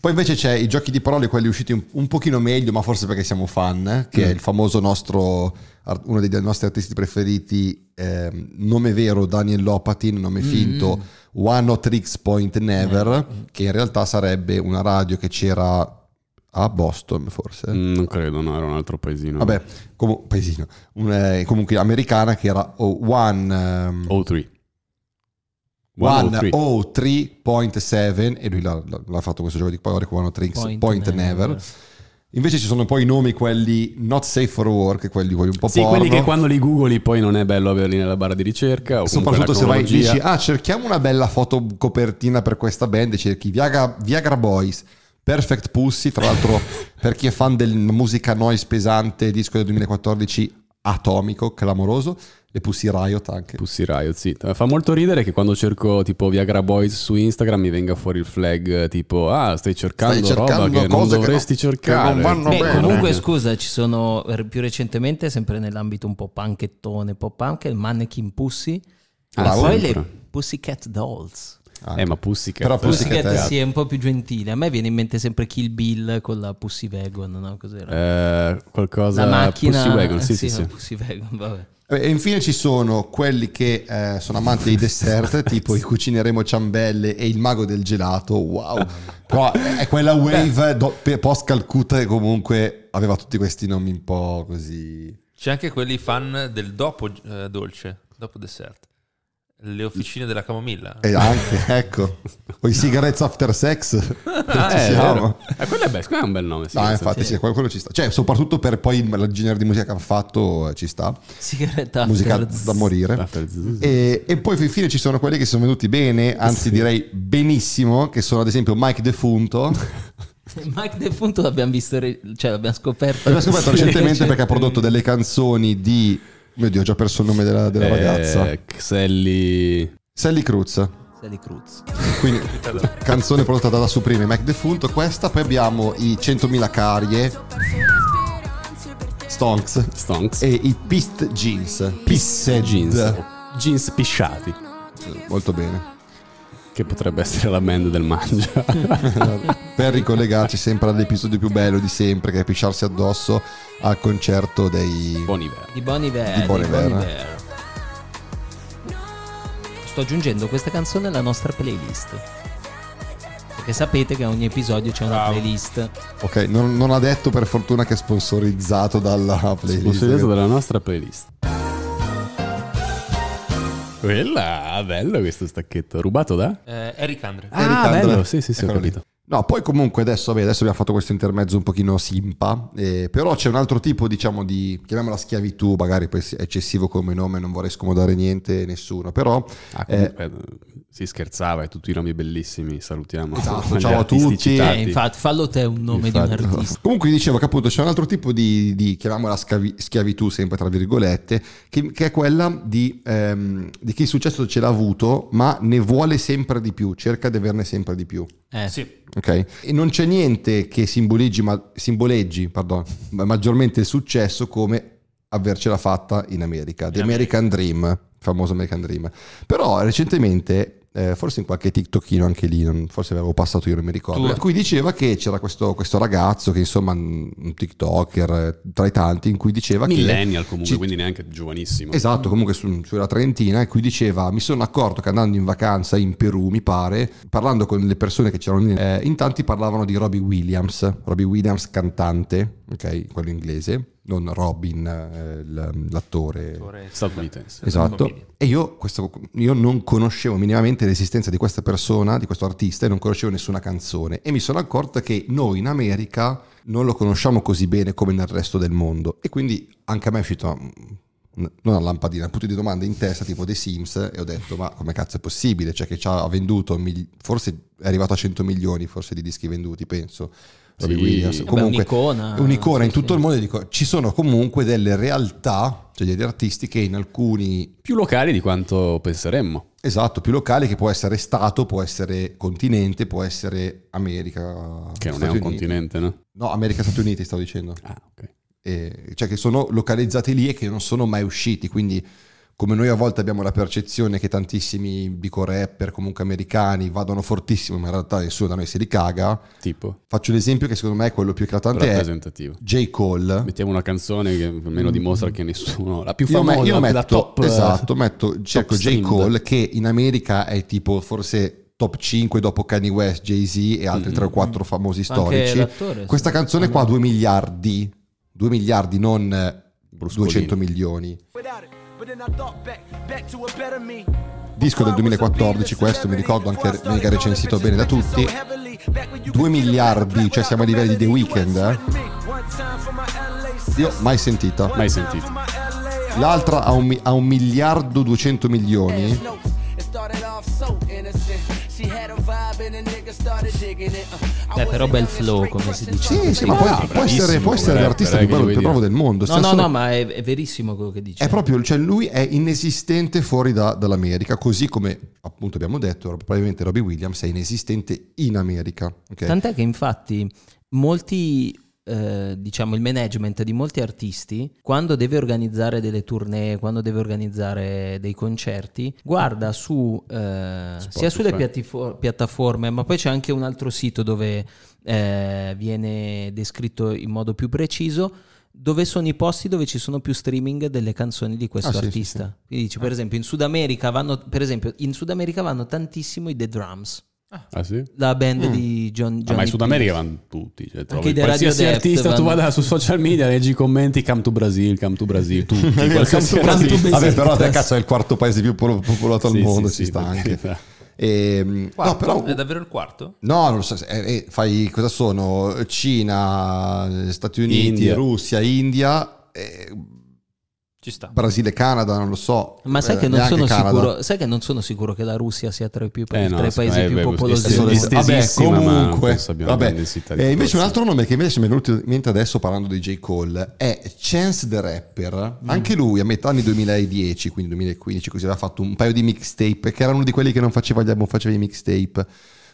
Poi invece c'è i giochi di parole, quelli usciti un, un pochino meglio, ma forse perché siamo fan, eh, che è il famoso nostro, uno dei nostri artisti preferiti, ehm, nome vero Daniel Lopatin, nome finto One of Tricks Point Never, che in realtà sarebbe una radio che c'era a Boston forse. Mm, Non credo, no, era un altro paesino. Vabbè, comu- paesino, un, eh, comunque americana che era oh, One... ehm, O3. 103.7 e lui l'ha, l'ha- fatto questo gioco di parole con 103 Point, Point never. Never. Invece ci sono poi i nomi quelli not safe for work, quelli, quelli un po' Sì, porno. quelli che quando li googli poi non è bello averli nella barra di ricerca. O Soprattutto se vai e dici, ah, cerchiamo una bella foto copertina per questa band e cerchi Viagra, Viagra Boys, Perfect Pussy, tra l'altro [laughs] per chi è fan della musica noise pesante, disco del 2014, atomico, clamoroso, e Pussy Riot anche. Pussy Riot, sì. Fa molto ridere che quando cerco tipo Viagra Boys su Instagram mi venga fuori il flag eh, tipo ah stai cercando, Stai cercando roba che non cose che dovresti no- che cercare. non vanno Beh, bene. comunque scusa, ci sono eh, più recentemente, sempre nell'ambito un po' punkettone, pop punk, il Mannequin Pussy, Ah, Bravo. poi le Pussycat Dolls. Anche. Eh ma Pussy Però Pussy Pussycat Pussycat sì, è un po' più gentile. A me viene in mente sempre Kill Bill con la Pussy Wagon, no? Cos'era? Eh, qualcosa la macchina... Pussy Wagon, sì, eh, sì, sì. la Pussy Wagon, vabbè. E infine ci sono quelli che eh, sono amanti dei dessert, [laughs] tipo i cucineremo ciambelle e il mago del gelato. Wow! Però è quella wave do- post Calcutta che comunque aveva tutti questi nomi un po' così. C'è anche quelli fan del dopo eh, dolce, dopo dessert. Le officine della camomilla. E anche, [laughs] ecco, o i cigarettes after sex. [laughs] Ci Eh, siamo. Eh, quello è bello, quello è un bel nome. sì, nel infatti, senso- sì, quello quello ci sta. Cioè, soprattutto per poi il genere di musica che ha fatto, eh, ci sta. Sigaretta Musica After da morire. After. E, e poi infine ci sono quelli che sono venuti bene, anzi direi benissimo, che sono ad esempio Mike Defunto. [laughs] Mike Defunto l'abbiamo visto, cioè l'abbiamo scoperto. L'abbiamo scoperto Sì, recentemente perché ha prodotto delle canzoni di... Mio Dio, ho già perso il nome della, della Eh, ragazza. Xelli... Sally Cruz. Sally Cruz. Quindi canzone prodotta dalla Supreme Mike Defunto. Questa, poi abbiamo i 100.000 carie, Stonks Stonks. e i Pist Jeans. Pissed jeans. Jeans pisciati. Molto bene. Che potrebbe essere la band del mangia. [laughs] per ricollegarci sempre all'episodio più bello di sempre, che è pisciarsi addosso al concerto dei... Bon Iver. Di Bon Iver. Di Bon di Iver. Iver. Sto aggiungendo questa canzone alla nostra playlist. Perché sapete che a ogni episodio c'è una Bravo. playlist. Ok, non, non ha detto per fortuna che è sponsorizzato dalla playlist. Sponsorizzato dalla nostra playlist. Quella, bello questo stacchetto. Rubato da? Eh, Eric Andre. Ah, Eric Andre. bello, sì, sì, sì, ho lì. capito. No, poi comunque adesso, vabbè, adesso abbiamo fatto questo intermezzo un pochino simpa, eh, però c'è un altro tipo, diciamo, di, chiamiamola schiavitù, magari poi è eccessivo come nome, non vorrei scomodare niente, nessuno, però... Ah, eh, comunque, si scherzava e tutti i nomi bellissimi, salutiamo. Esatto, [laughs] ciao a tutti. Eh, infatti, fallo te un nome Infatti. di un artista. Comunque dicevo che appunto c'è un altro tipo di, di chiamiamola schiavi- schiavitù, sempre tra virgolette, che, che è quella di, ehm, di chi il successo ce l'ha avuto, ma ne vuole sempre di più, cerca di averne sempre di più. Eh, Sì. Ok? E non c'è niente che simboleggi, ma, simboleggi pardon, ma- maggiormente il successo come avercela fatta in America. The In American Dream, famoso American Dream. Però recentemente, eh, forse in qualche TikTokino anche lì, non- forse avevo passato io, non mi ricordo, in cui diceva che c'era questo, questo ragazzo che insomma un TikToker eh, tra i tanti, in cui diceva che... Millennial comunque, ci- quindi neanche giovanissimo. Esatto, comunque su, sulla Trentina, in cui diceva: Mi sono accorto che andando in vacanza in Perù, mi pare, parlando con le persone che c'erano lì, eh, in tanti parlavano di Robbie Williams, Robbie Williams cantante, ok, quello inglese, non Robin, eh, l'attore. Statunitense. Esatto. E io, questo- io non conoscevo minimamente l'esistenza di questa persona, di questo artista, e non conoscevo nessuna canzone. E mi sono accorto che noi in America non lo conosciamo così bene come nel resto del mondo. E quindi anche a me è uscito mm, non una lampadina, un punto di domanda in testa tipo The Sims e ho detto ma come cazzo è possibile? Cioè che ci ha venduto, forse è arrivato a 100 milioni forse di dischi venduti, penso. Robbie Sì. Williams. Comunque, un'icona. un'icona in tutto sì. il mondo. Dico, ci sono comunque delle realtà, cioè degli artisti che in alcuni Più locali di quanto penseremmo. Esatto, più locali che può essere Stato, può essere continente, può essere America. Che non Stati è un Uniti. continente, no? No, America Stati Uniti stavo dicendo. Ah, ok. Eh, cioè che sono localizzati lì e che non sono mai usciti, quindi come noi a volte abbiamo la percezione che tantissimi dico rapper comunque americani vadano fortissimo, ma in realtà nessuno da noi si ricaga. Tipo, Faccio l'esempio che secondo me è quello più eclatante è rappresentativo. J. Cole. Mettiamo una canzone che almeno dimostra che nessuno... La più Io, famosa, me- io la metto, top... eh, esatto, metto, cerco J. Cole che in America è tipo forse top 5 dopo Kanye West, Jay-Z e altri 3 o 4 famosi Anche storici. Questa canzone qua 2 miliardi, 2 miliardi non eh, Bruscolini. 200 milioni. Without Disco del 2014 questo, mi ricordo anche mega recensito bene da tutti. 2 miliardi, cioè siamo a livelli di The Weeknd, eh? Io mai sentita. Mai sentito. L'altra ha un, ha un miliardo 200 milioni. Beh, però bel flow, come si dice. Sì, sì, ma poi può essere, può essere bravissimo, l'artista più bravo, più bravo del mondo. No, no, solo- no, ma è, è verissimo quello che dice. È proprio, cioè lui è inesistente fuori da- dall'America, così come appunto abbiamo detto, probabilmente Robbie Williams è inesistente in America. ok? Tant'è che infatti molti, eh, diciamo, il management di molti artisti, quando deve organizzare delle tournée, quando deve organizzare dei concerti, guarda su eh, sia sulle piattifo- piattaforme, ma poi c'è anche un altro sito dove eh, viene descritto in modo più preciso. Dove sono i posti dove ci sono più streaming delle canzoni di questo Ah, sì, sì, artista? Quindi dici, per esempio, in Sud America vanno, per esempio, in Sud America vanno tantissimo i The Drums, Ah sì? la band Mm. di John, Ah, Johnny ma in Sud America Pierce. vanno tutti. Cioè, trovi qualsiasi artista, tu vanno- vada su social media, leggi i commenti, come to Brasil, come to Brasil, tutti. qualsiasi Come to. Brasil. Vabbè, però te cazzo è il quarto paese più popolato al Sì, mondo, sì, ci sì, sta anche. carità. Ehm, no, però È davvero il quarto? No, non lo so, eh, eh, fai cosa sono? Cina, Stati Uniti, India. Russia, India, eh, Ci sta. Brasile, Canada, non lo so. Ma sai Eh, che, non sono sicuro, sai che non sono sicuro che la Russia sia tra i, più, Eh, no, tra i paesi eh, più popolosi vabbè, comunque, vabbè. Eh, invece un altro nome che invece mi è venuto in mente adesso parlando di J. Cole è Chance the Rapper. Mm. Anche lui a metà anni 2010, quindi 2015, così aveva fatto un paio di mixtape, che era uno di quelli che non faceva gli album, faceva i mixtape.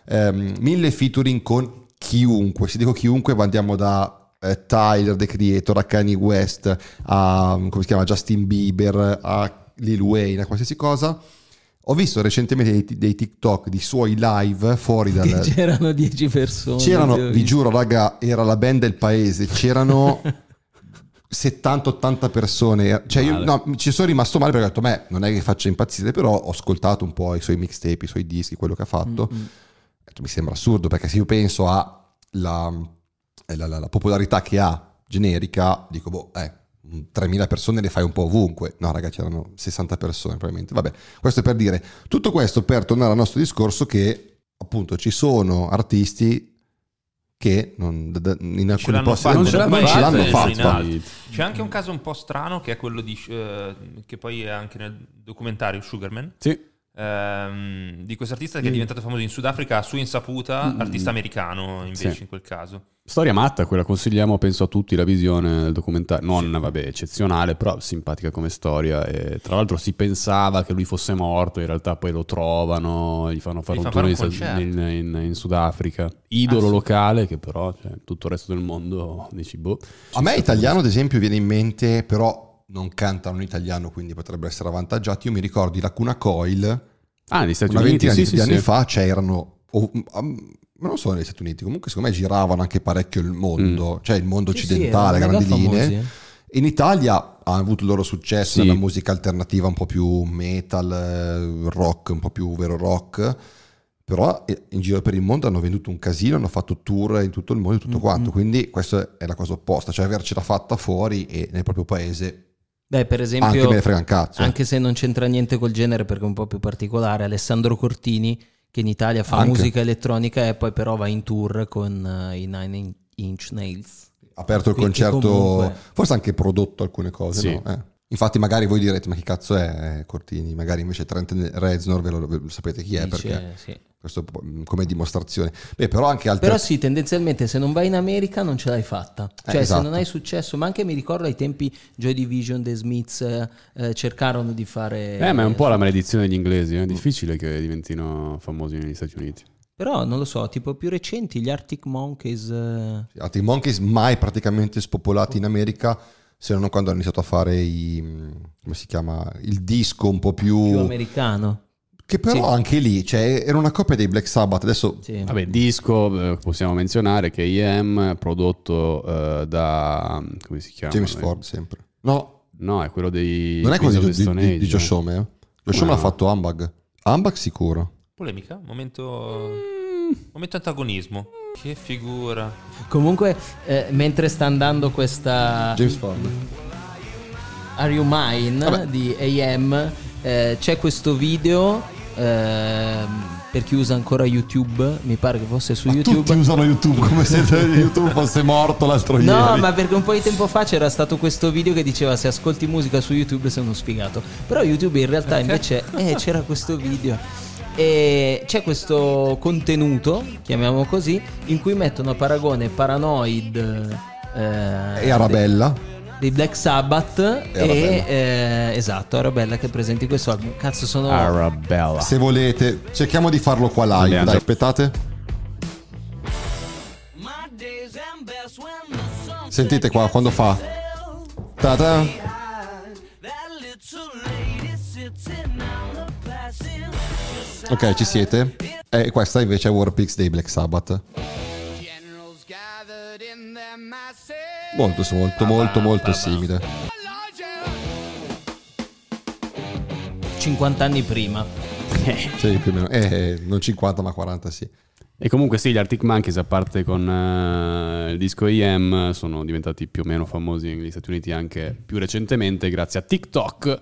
Ehm, mille featuring con chiunque, se dico chiunque andiamo da eh, Tyler, The Creator, a Kanye West, a come si chiama, Justin Bieber, a Lil Wayne, a qualsiasi cosa. Ho visto recentemente dei, dei TikTok di suoi live fuori dal, [laughs] C'erano 10 persone. C'erano, vi giuro, raga, era la band del paese. C'erano [laughs] 70-80 persone. Cioè, io no, ci sono rimasto male perché ho detto, beh, non è che faccia impazzire, però ho ascoltato un po' i suoi mixtape, i suoi dischi, quello che ha fatto. Mm, mm. Detto, Mi sembra assurdo perché se io penso alla la, la- la popolarità che ha generica, dico, boh, eh. 3.000 persone le fai un po' ovunque. No, raga, c'erano 60 persone probabilmente. Vabbè, questo è per dire tutto questo per tornare al nostro discorso che appunto ci sono artisti che non- in alcuni l'hanno posti fatto, non ce ce l'hanno l'hanno fatta. C'è anche un caso un po' strano che è quello di eh, che poi è anche nel documentario Sugarman. Sì. Ehm, di questo artista che è diventato famoso in Sudafrica a sua insaputa, artista americano invece Mm. Sì. in quel caso. Storia matta, quella consigliamo penso a tutti la visione del documentario, non vabbè eccezionale, però simpatica come storia e tra l'altro si pensava che lui fosse morto, in realtà poi lo trovano, gli fanno fare Gli un fa tour fare in, in- in- in Sudafrica, idolo Ah, sì. locale che però cioè, tutto il resto del mondo dici boh. A me italiano, ad esempio, viene in mente, però non cantano in italiano, quindi potrebbero essere avvantaggiati. Io mi ricordo i Lacuna Coil, Ah, negli Stati una Uniti ventina sì, di, sì, di anni sì. fa, c'erano. o- um, ma non solo negli Stati Uniti, comunque secondo me giravano anche parecchio il mondo, Mm. cioè il mondo Sì, sì, occidentale, erano grandi linee. famosi, eh. In Italia ha avuto il loro successo Sì. nella musica alternativa un po' più metal, eh, rock, un po' più vero rock. Però eh, in giro per il mondo hanno venduto un casino, hanno fatto tour in tutto il mondo e tutto quanto. Quindi questa è la cosa opposta, cioè avercela fatta fuori e nel proprio paese Beh, per anche esempio, me ne frega un cazzo. eh. anche se non c'entra niente col genere perché è un po' più particolare, Alessandro Cortini, che in Italia fa Anche. musica elettronica e poi però va in tour con eh, i Nine Inch Nails. Ha aperto il Quindi concerto, comunque- forse anche prodotto alcune cose, Sì. no? Eh. Infatti magari voi direte ma chi cazzo è eh, Cortini? Magari invece Trent Reznor ve lo, ve lo sapete chi è Dice, perché sì. questo come dimostrazione. Beh, però anche altre Però sì, tendenzialmente se non vai in America non ce l'hai fatta. Cioè esatto. se non hai successo, ma anche mi ricordo ai tempi Joy Division, The Smiths eh, eh, cercarono di fare... Eh, ma è un po' la maledizione degli inglesi, è difficile che diventino famosi negli Stati Uniti. Però non lo so, tipo più recenti, gli Arctic Monkeys... eh, Arctic Monkeys mai praticamente spopolati in America se non quando hanno iniziato a fare i come si chiama il disco un po' più, più americano. che però Sì. anche lì cioè, era una coppia dei Black Sabbath adesso Sì. Vabbè, disco eh, possiamo menzionare che IM prodotto eh, da come si chiama? James Ford sempre no No, è quello dei non è quello Queens di, di, di, di. Josh Homme eh? Josh Come Homme l'ha no? fatto Ambag Ambag sicuro Polemica? Momento, momento antagonismo. Che figura. Comunque, eh, mentre sta andando questa James Ford Are You Mine Vabbè. di AM, eh, c'è questo video ehm, per chi usa ancora YouTube, mi pare che fosse su YouTube. tutti usano YouTube come se [laughs] YouTube fosse morto l'altro No, ieri ma perché un po' di tempo fa c'era stato questo video che diceva se ascolti musica su YouTube sei uno sfigato. Però YouTube in realtà invece eh, c'era questo video. E c'è questo contenuto, chiamiamolo così, in cui mettono a paragone Paranoid eh, e Arabella dei Black Sabbath e, Arabella. eh, esatto, Arabella che presenti questo album. Cazzo, sono Arabella. se volete cerchiamo di farlo qua live dai aspettate sentite qua quando fa Ta-ta. Ok ci siete? E questa invece è Warpix dei Black Sabbath. Molto molto molto molto simile. 50 anni prima. sì, più o meno. Eh, non 50 ma 40 sì. E comunque sì, gli Arctic Monkeys, a parte con eh, il disco IM, sono diventati più o meno famosi negli Stati Uniti anche più recentemente grazie a TikTok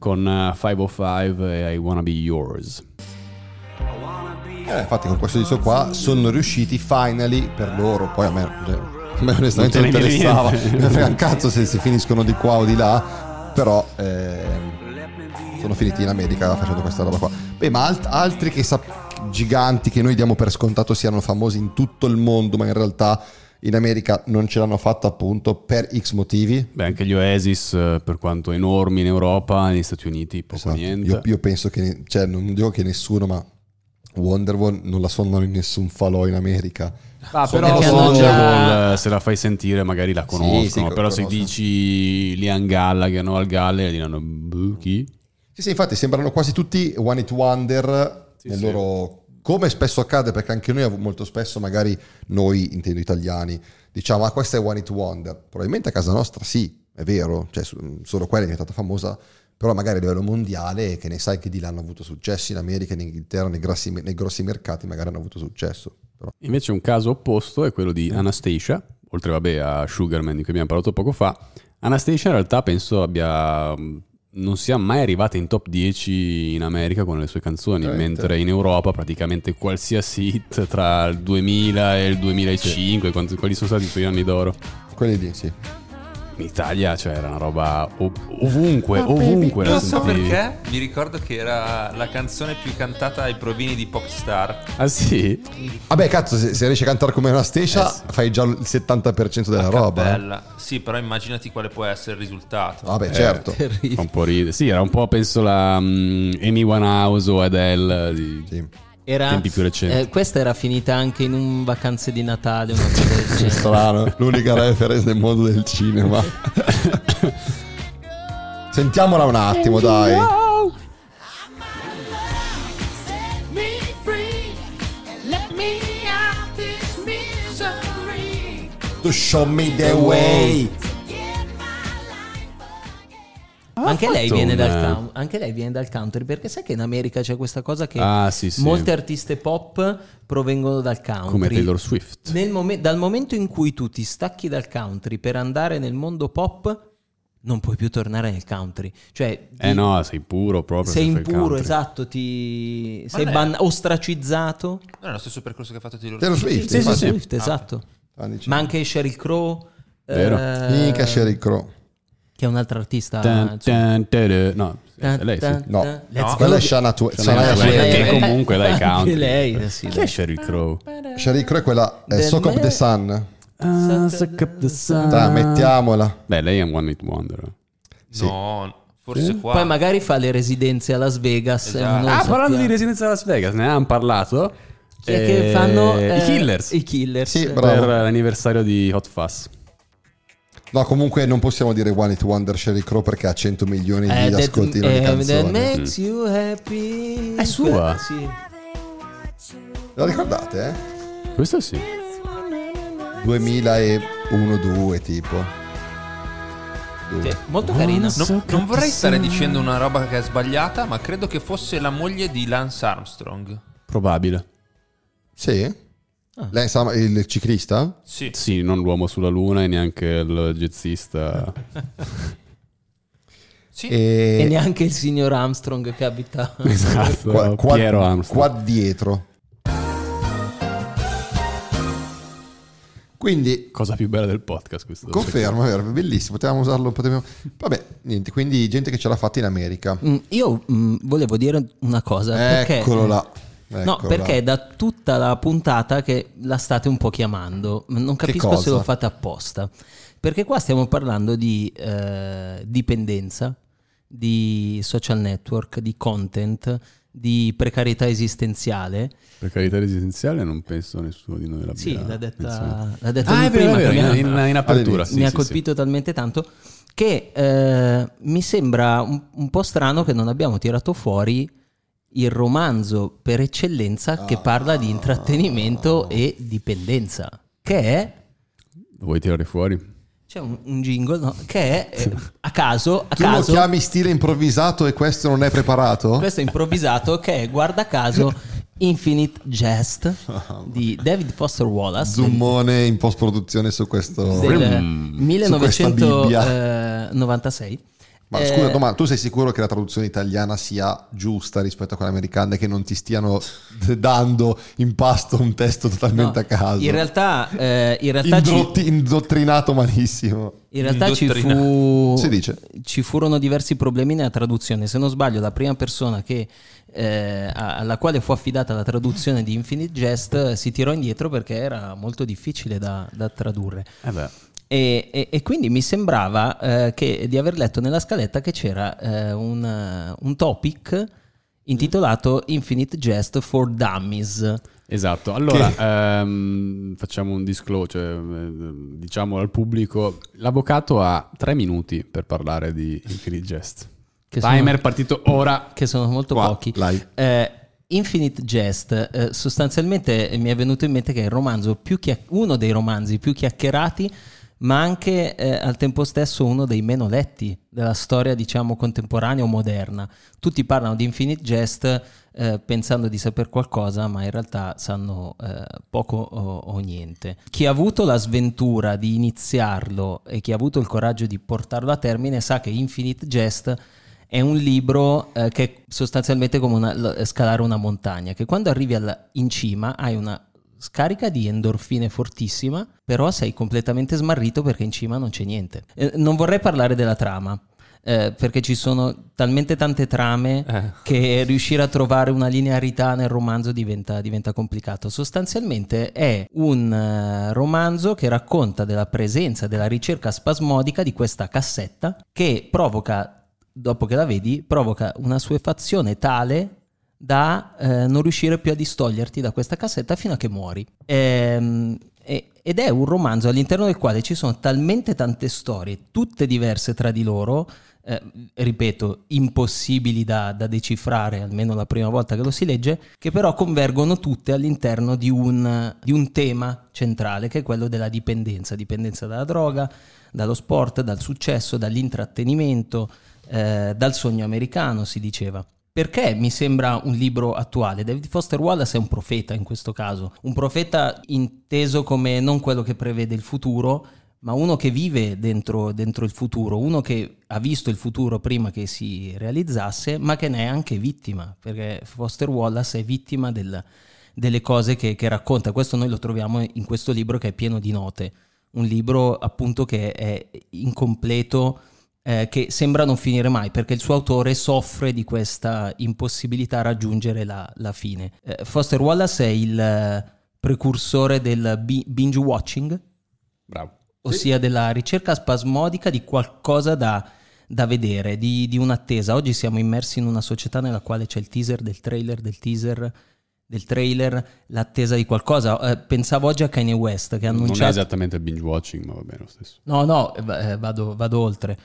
con eh, 505 e I Wanna Be Yours. Eh, infatti con questo disco qua sono riusciti finally per loro, poi a me, cioè, a me onestamente non Non interessava, mi frega un cazzo se si finiscono di qua o di là, però ehm, sono finiti in America facendo questa roba qua. Beh, ma alt- altri che sap- giganti che noi diamo per scontato siano famosi in tutto il mondo, ma in realtà in America non ce l'hanno fatta appunto per X motivi. Beh, anche gli Oasis, eh, per quanto enormi in Europa, negli Stati Uniti poco Esatto. niente. Io, io penso che, cioè non dico che nessuno, ma Wonderwall non la suonano in nessun falò in America. Ah, Sono però hanno già- Wonderwall, eh, se la fai sentire magari la Sì, conoscono, sì, co- però se conoscono. dici Liam Gallagher, Noel Gallagher, diranno "Buh, chi? Sì, sì, infatti sembrano quasi tutti One It Wonder Sì, nel sì. loro... Come spesso accade, perché anche noi molto spesso, magari noi, intendo italiani, diciamo, ah, questa è One It Wonder. Probabilmente a casa nostra sì, è vero, cioè solo quella è diventata famosa, però magari a livello mondiale, che ne sai che di là hanno avuto successo in America, in Inghilterra, nei grossi, nei grossi mercati magari hanno avuto successo. Però. Invece un caso opposto è quello di Anastasia, oltre vabbè a Sugarman di cui abbiamo parlato poco fa. Anastasia in realtà penso abbia non sia mai arrivata in top 10 in America con le sue canzoni, Veramente. mentre in Europa praticamente qualsiasi hit tra il 2000 e il 2005, quanti- quali sono stati i suoi anni d'oro? Quelli lì, sì. In Italia cioè, era una roba ov- ovunque, ovunque la Non so perché, mi ricordo che era la canzone più cantata ai provini di Popstar. Ah sì? Vabbè, cazzo, se, se riesci a cantare come una stescia, Eh sì. fai già il 70% della roba. eh. Bella. Sì, però immaginati quale può essere il risultato. Vabbè, certo. Fa un po' ride. Sì, era un po' penso la mm, Amy Winehouse o Adele di Sì. Era, tempi più recenti. eh, questa era finita anche in un vacanze di Natale, una cosa del genere. Strano, [laughs] l'unica reference nel mondo del cinema. [laughs] Sentiamola un attimo, dai. Set me free and let me out this misery. To show me the way. Anche lei, viene dal una- coun- anche lei viene dal country, perché sai che in America c'è questa cosa che Ah, sì, sì. molte artiste pop provengono dal country. come Taylor Swift. Nel momen- dal momento in cui tu ti stacchi dal country per andare nel mondo pop, non puoi più tornare nel country. Cioè, Eh no, sei puro proprio. sei impuro, esatto, ti sei ban- ostracizzato. Non è lo stesso percorso che ha fatto Taylor Taylor Swift. Swift, Sì, sì, Swift, esatto. Ah, Ma anche Sheryl Crow, Vero. eh, Mica Sheryl Crow. Che è un'altra artista. Insomma. tan, tere. No, lei sì. No. No. Quella è Shania Twain. Shania Shania Twain, che comunque dai Anche country. lei, eh, sì, Chi è Sheryl Crow? Sheryl Crow è quella è The Soak of Man- the Sun. Ah, suck up the sun. Dai, mettiamola. Beh, lei è un one hit wonder. Sì. No, forse qua. Poi magari fa le residenze a Las Vegas. Esatto. ma non Ah, sappiamo. parlando di Residenza Las Vegas, ne hanno parlato. Chi è che Eh, fanno I eh, Killers. I Killers. Sì, Eh, bravo. per l'anniversario di Hot Fuzz. No, comunque non possiamo dire One It Wonder Sheryl Crow perché ha 100 milioni eh, di that- ascolti in ogni eh, that canzone. makes you happy. È sua? Sì. La ricordate, eh? Questo sì. 2001-2 tipo. Sì, molto carina. Non, non vorrei stare dicendo una roba che è sbagliata, ma credo che fosse la moglie di Lance Armstrong. Probabile. Sì? Lei sa il ciclista? Sì. Sì, non l'uomo sulla luna e neanche il jazzista. [laughs] Sì. E E neanche il signor Armstrong che abita. [laughs] esatto. qua, qua- Piero Armstrong. qua dietro. Quindi Cosa più bella del podcast questo. confermo, è vero, bellissimo, potevamo usarlo, potevamo... Vabbè, niente, quindi gente che ce l'ha fatta in America. Mm, Io mm, volevo dire una cosa. perché- Eccolo là. No, Eccolo perché è da tutta la puntata che la state un po' chiamando. Non capisco se lo fate apposta. Perché qua stiamo parlando di eh, dipendenza, di social network, di content, di precarietà esistenziale. Per carità residenziale non penso nessuno di noi l'abbia Sì, l'ha detta, l'ha detta Ah, vero, prima. vero, ha- in, in- in apertura. Sì, mi ha sì, colpito talmente tanto che eh, mi sembra un, un po' strano che non abbiamo tirato fuori il romanzo per eccellenza che parla di intrattenimento e dipendenza, che è. Lo vuoi tirare fuori? c'è un, un jingle no? che è eh, a caso, a Tu lo caso chiami stile improvvisato e questo non è preparato? questo è improvvisato che è guarda caso Infinite Jest [laughs] di David Foster Wallace Zoomone in post produzione su questo... del Bibbia. 1996 Ma Eh, scusa, domanda, tu sei sicuro che la traduzione italiana sia giusta rispetto a quella americana e che non ti stiano dando in pasto un testo totalmente No, a caso? In realtà, eh, in realtà, ci, Indrotti- indottrinato malissimo. in realtà ci, fu, Indottrinato. Si dice. ci furono diversi problemi nella traduzione. Se non sbaglio, la prima persona che, eh, alla quale fu affidata la traduzione di Infinite Jest eh, si tirò indietro perché era molto difficile da, da tradurre. Eh beh. E, e- e quindi mi sembrava eh, che- di aver letto nella scaletta che c'era eh, un, eh, un topic intitolato Infinite Jest for Dummies. Esatto, allora ehm, facciamo un disclosure, eh, diciamo al pubblico, l'avvocato ha tre minuti per parlare di Infinite Jest. Che Timer sono- partito ora. che sono molto Qua, pochi. Eh, Infinite Jest, eh, sostanzialmente mi è venuto in mente che è il romanzo più chia- uno dei romanzi più chiacchierati, ma anche eh, al tempo stesso uno dei meno letti della storia, diciamo, contemporanea o moderna. Tutti parlano di Infinite Jest eh, pensando di saper qualcosa, ma in realtà sanno eh, poco o, o niente. Chi ha avuto la sventura di iniziarlo e chi ha avuto il coraggio di portarlo a termine sa che Infinite Jest è un libro eh, che è sostanzialmente come una- scalare una montagna, che quando arrivi al- in cima hai una scarica di endorfine fortissima, però sei completamente smarrito perché in cima non c'è niente. Eh, non vorrei parlare della trama. eh, perché ci sono talmente tante trame Eh. che riuscire a trovare una linearità nel romanzo diventa, diventa complicato. Sostanzialmente è un eh, romanzo che racconta della presenza, della ricerca spasmodica di questa cassetta che provoca, dopo che la vedi, provoca una suefazione tale da eh, non riuscire più a distoglierti da questa cassetta fino a che muori. Ehm, ed è un romanzo all'interno del quale ci sono talmente tante storie, tutte diverse tra di loro, eh, ripeto, impossibili da, da decifrare, almeno la prima volta che lo si legge, che però convergono tutte all'interno di un, di un tema centrale, che è quello della dipendenza, dipendenza dalla droga, dallo sport, dal successo, dall'intrattenimento, eh, dal sogno americano, si diceva. Perché mi sembra un libro attuale? David Foster Wallace è un profeta in questo caso, un profeta inteso come non quello che prevede il futuro, ma uno che vive dentro, dentro il futuro, uno che ha visto il futuro prima che si realizzasse, ma che ne è anche vittima, perché Foster Wallace è vittima del- delle cose che, che racconta. Questo noi lo troviamo in questo libro che è pieno di note, un libro appunto che è incompleto, eh, che sembra non finire mai, perché il suo autore soffre di questa impossibilità a raggiungere la, la fine. Eh, Foster Wallace è il eh, precursore del bi- binge watching, Bravo. ossia della ricerca spasmodica di qualcosa da, da vedere, di, di un'attesa. Oggi siamo immersi in una società nella quale c'è il teaser del trailer, del teaser, del trailer, l'attesa di qualcosa. Eh, pensavo oggi a Kanye West che ha Non è annunciato... esattamente binge watching, ma va bene lo stesso. No, no, eh, eh, vado, vado oltre.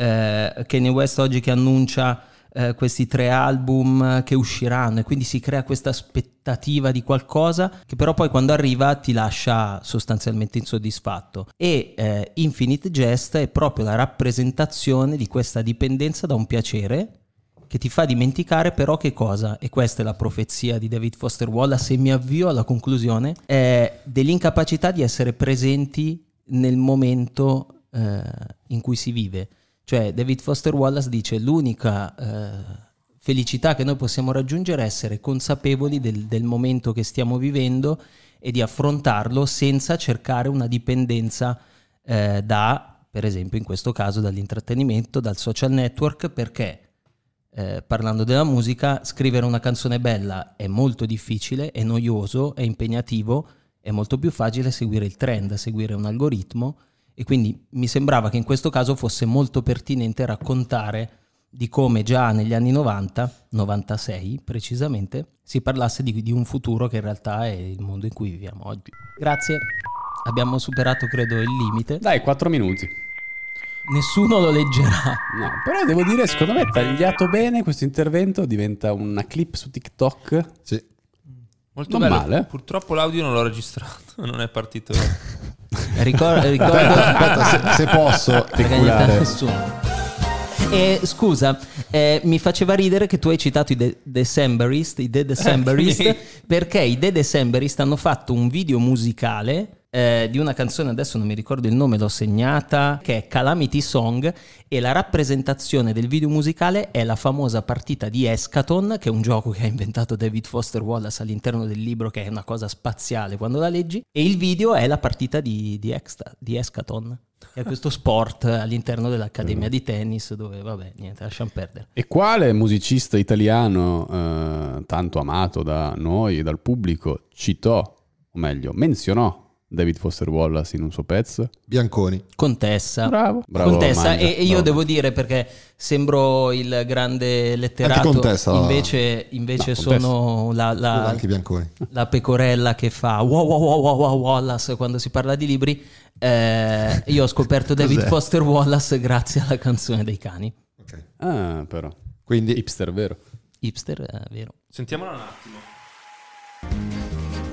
Eh, Kanye West oggi che annuncia eh, questi tre album che usciranno e quindi si crea questa aspettativa di qualcosa che però poi quando arriva ti lascia sostanzialmente insoddisfatto. E eh, Infinite Jest è proprio la rappresentazione di questa dipendenza da un piacere che ti fa dimenticare però che cosa, e questa è la profezia di David Foster Wallace, e mi avvio alla conclusione, è dell'incapacità di essere presenti nel momento eh, in cui si vive. Cioè David Foster Wallace dice l'unica eh, felicità che noi possiamo raggiungere è essere consapevoli del, del momento che stiamo vivendo e di affrontarlo senza cercare una dipendenza eh, da, per esempio in questo caso, dall'intrattenimento, dal social network, perché eh, parlando della musica, scrivere una canzone bella è molto difficile, è noioso, è impegnativo, è molto più facile seguire il trend, seguire un algoritmo e quindi mi sembrava che in questo caso fosse molto pertinente raccontare di come già negli anni 90, 96 precisamente, si parlasse di, di un futuro che in realtà è il mondo in cui viviamo oggi. Grazie, abbiamo superato credo il limite, Dai, 4 minuti. nessuno lo leggerà. No, però devo dire, secondo me tagliato bene questo intervento diventa una clip su TikTok. Sì. Molto Non bello. male. Purtroppo l'audio non l'ho registrato, [laughs] non è partito. Ricor- [laughs] ricordo... Aspetta, se, se posso, nessuno. E scusa, eh, mi faceva ridere che tu hai citato i De- Decemberist, i The Decemberist, Eh, perché i The Decemberist hanno fatto un video musicale eh, di una canzone, adesso non mi ricordo il nome, l'ho segnata, che è Calamity Song e la rappresentazione del video musicale è la famosa partita di Escaton, che è un gioco che ha inventato David Foster Wallace all'interno del libro, che è una cosa spaziale quando la leggi, e il video è la partita di, di, Exta- di Escaton, che è questo sport all'interno dell'Accademia di tennis, dove vabbè, niente, lasciamo perdere. E quale musicista italiano eh, tanto amato da noi e dal pubblico citò, o meglio, menzionò David Foster Wallace in un suo pezzo? Bianconi. Contessa. Bravo. Bravo, Contessa, Mangia. e, io Bravo. devo dire perché sembro il grande letterato, Anche Contessa. invece, invece No, sono la, la- Anche Bianconi. la pecorella che fa wow wow wow wow wow Wallace quando si parla di libri. Eh, io ho scoperto [laughs] David? Foster Wallace grazie alla canzone dei cani. Ok. Ah, però. Quindi Hipster, vero? Hipster, è vero. Sentiamola un attimo.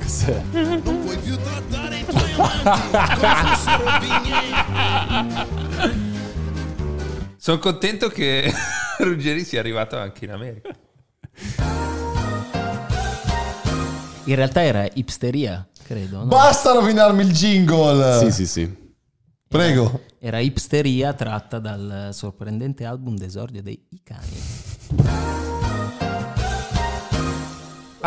Cos'è? Non puoi più trattare i tuoi amanti come fossero vigneti. Sono contento che [laughs] Ruggeri sia arrivato anche in America. In realtà era hipsteria, credo. no? basta rovinarmi il jingle. Sì, sì, sì. Prego. Era Hipsteria tratta dal sorprendente album d'esordio dei I Cani.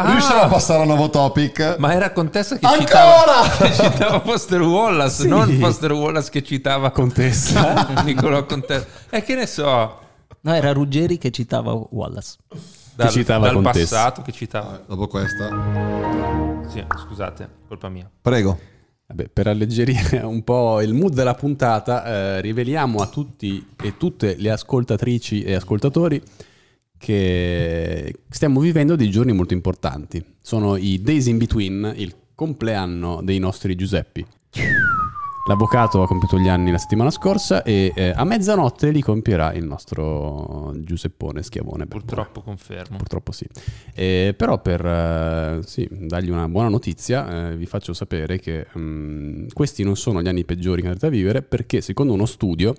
Riusciamo a passare a un nuovo topic? Ah! Ma era Contessa che Ancora! citava, che [laughs] citava Foster Wallace, non Foster Wallace che citava Contessa. [laughs] Nicolò Contessa. E che ne so, No, era Ruggeri che citava Wallace. dal, citava dal Contessa. passato che citava. Dopo questa. Sì, scusate, colpa mia. Prego. Vabbè, per alleggerire [laughs] un po' il mood della puntata, eh, riveliamo a tutti e tutte le ascoltatrici e ascoltatori che stiamo vivendo dei giorni molto importanti. Sono i Days in Between, il compleanno dei nostri Giuseppi. L'avvocato ha compiuto gli anni la settimana scorsa e eh, a mezzanotte li compierà il nostro Giuseppone Schiavone. Purtroppo confermo. Purtroppo sì. Eh, però per eh, sì, dargli una buona notizia, eh, vi faccio sapere che mm, questi non sono gli anni peggiori che andrete a vivere perché secondo uno studio,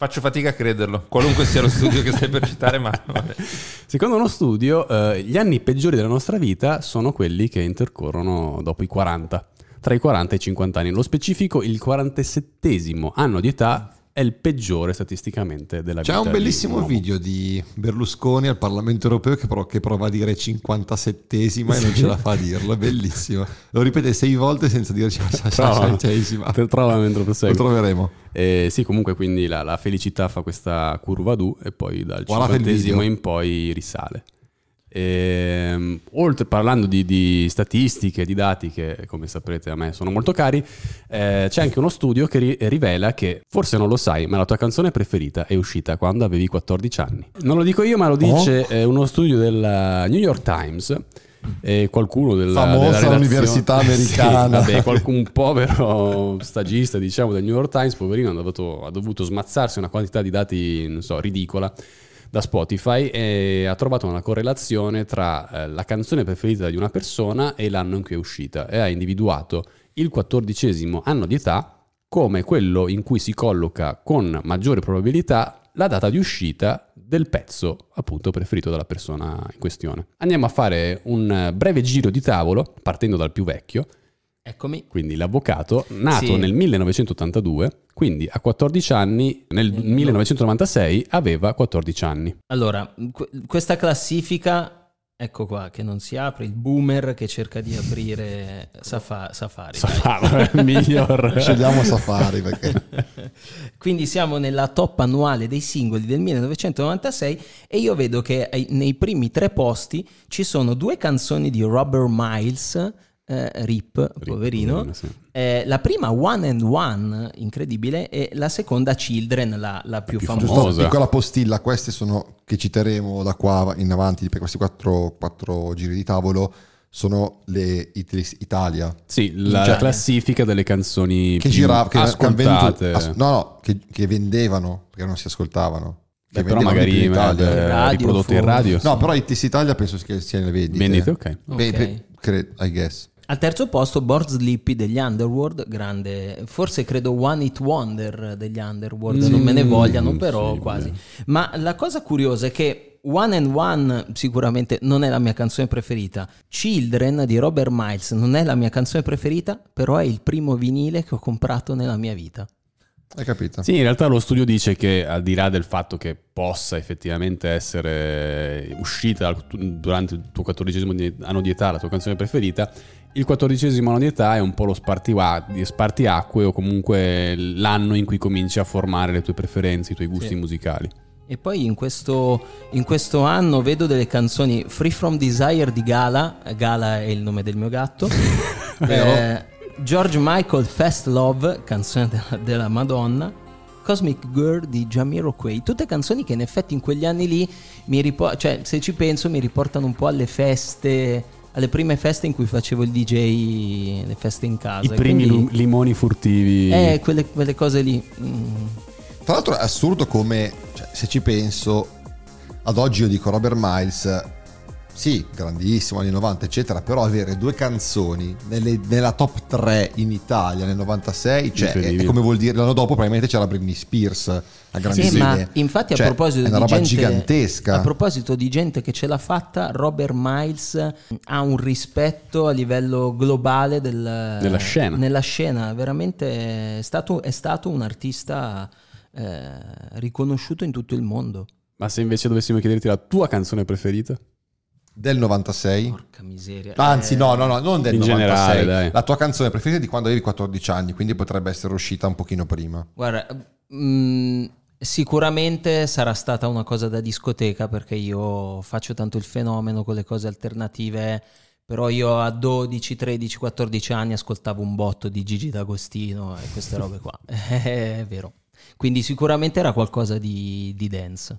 Faccio fatica a crederlo, qualunque sia lo [laughs] studio che stai per citare, ma vabbè. secondo uno studio eh, gli anni peggiori della nostra vita sono quelli che intercorrono dopo i 40, tra i 40 e i 50 anni. Nello specifico il 47 anno di età è il peggiore statisticamente della C'è vita. un di bellissimo video di Berlusconi al Parlamento europeo che, pro- che prova a dire 57esima e non ce la fa a dirlo. È bellissimo. Lo ripete sei volte senza dire Prova. 57esima. Te- Trova mentre Lo prosegui. troveremo. Eh, sì, comunque quindi la, la felicità fa questa curva d'U e poi dal Guardate il cinquantesimo video. in poi risale. Ehm, oltre parlando di, di statistiche, di dati che come saprete a me sono molto cari, eh, c'è anche uno studio che ri- rivela che, forse non lo sai, ma la tua canzone preferita è uscita quando avevi 14 anni. Non lo dico io, ma lo dice eh, uno studio della New York Times. E qualcuno della, Famosa della università [laughs] americana. Sì, vabbè, qualcun povero stagista, diciamo, del New York Times, poverino, ha dovuto, ha dovuto smazzarsi una quantità di dati, non so, ridicola da Spotify e ha trovato una correlazione tra eh, la canzone preferita di una persona e l'anno in cui è uscita e ha individuato il quattordicesimo anno di età come quello in cui si colloca con maggiore probabilità la data di uscita del pezzo appunto preferito dalla persona in questione. Andiamo a fare un eh, breve giro di tavolo partendo dal più vecchio Eccomi. quindi l'avvocato, nato Sì. nel 1982, quindi a 14 anni, nel 1996 aveva 14 anni. Allora, que- questa classifica, ecco qua, che non si apre, il boomer che cerca di aprire Safa- Safari. Safari è il miglior. [laughs] Scegliamo Safari perché [laughs] Quindi siamo nella top annuale dei singoli del 1996 e io vedo che nei primi tre posti ci sono due canzoni di Robert Miles, eh, Rip, poverino. poverino, sì. Eh, la prima One and One, incredibile, e la seconda Children, la, la più, più famosa. famosa. Giusto, piccola postilla, queste sono che citeremo da qua in avanti per questi quattro, quattro giri di tavolo. Sono le It- Italia Sì, la Cioè- classifica delle canzoni che più giravano, che, ascoltate. as- no, no, che, che vendevano perché non si ascoltavano. Che Beh, però magari in Italia. eh, Radio, riprodotte in radio. No, però Itis Italia penso che sia nelle vendite. Vendite, ok. Beh, Ok. beh, cre- I guess. Al terzo posto Board Sleepy degli Underworld, grande, forse credo One It Wonder degli Underworld, non me ne vogliano, Mm, però sì, quasi. vabbè. Ma la cosa curiosa è che One and One sicuramente non è la mia canzone preferita. Children di Robert Miles non è la mia canzone preferita, però è il primo vinile che ho comprato nella mia vita. Hai capito? Sì, in realtà lo studio dice che al di là del fatto che possa effettivamente essere uscita durante il tuo quattordicesimo di- anno di età la tua canzone preferita, il quattordicesimo anno di età è un po' lo spartiacque o comunque l'anno in cui cominci a formare le tue preferenze, i tuoi gusti Sì. musicali. E poi in questo, in questo anno vedo delle canzoni Free From Desire di Gala, Gala è il nome del mio gatto, [laughs] Eh, George Michael Fast Love, canzone della, della Madonna, Cosmic Girl di Jamiroquai, tutte canzoni che in effetti in quegli anni lì mi riportano, cioè se ci penso mi riportano un po' alle feste, alle prime feste in cui facevo il DJ, le feste in casa. I primi quindi- limoni furtivi. Eh, quelle, quelle cose lì. mm. Tra l'altro è assurdo come, cioè, se ci penso, ad oggi io dico Robert Miles, sì, grandissimo, anni 90, eccetera, però avere due canzoni nelle- nella top 3 in Italia nel 96, cioè, è, è come vuol dire, l'anno dopo probabilmente c'era Britney Spears a grandi Sì, ma infatti a Cioè, proposito è una di roba gente, gigantesca. a proposito di gente che ce l'ha fatta, Robert Miles ha un rispetto a livello globale del- Nella scena. Nella scena, veramente è stato, è stato un artista eh, riconosciuto in tutto il mondo. Ma se invece dovessimo chiederti la tua canzone preferita? Del 96. Porca miseria. Anzi, Eh, no, no, no, non del In 96. generale. La tua canzone preferita è di quando avevi 14 anni, quindi potrebbe essere uscita un pochino prima. Guarda, mm, sicuramente sarà stata una cosa da discoteca perché io faccio tanto il fenomeno con le cose alternative, però io a 12, 13, 14 anni ascoltavo un botto di Gigi D'Agostino e queste robe qua. [laughs] [laughs] È vero. Quindi sicuramente era qualcosa di, di dance.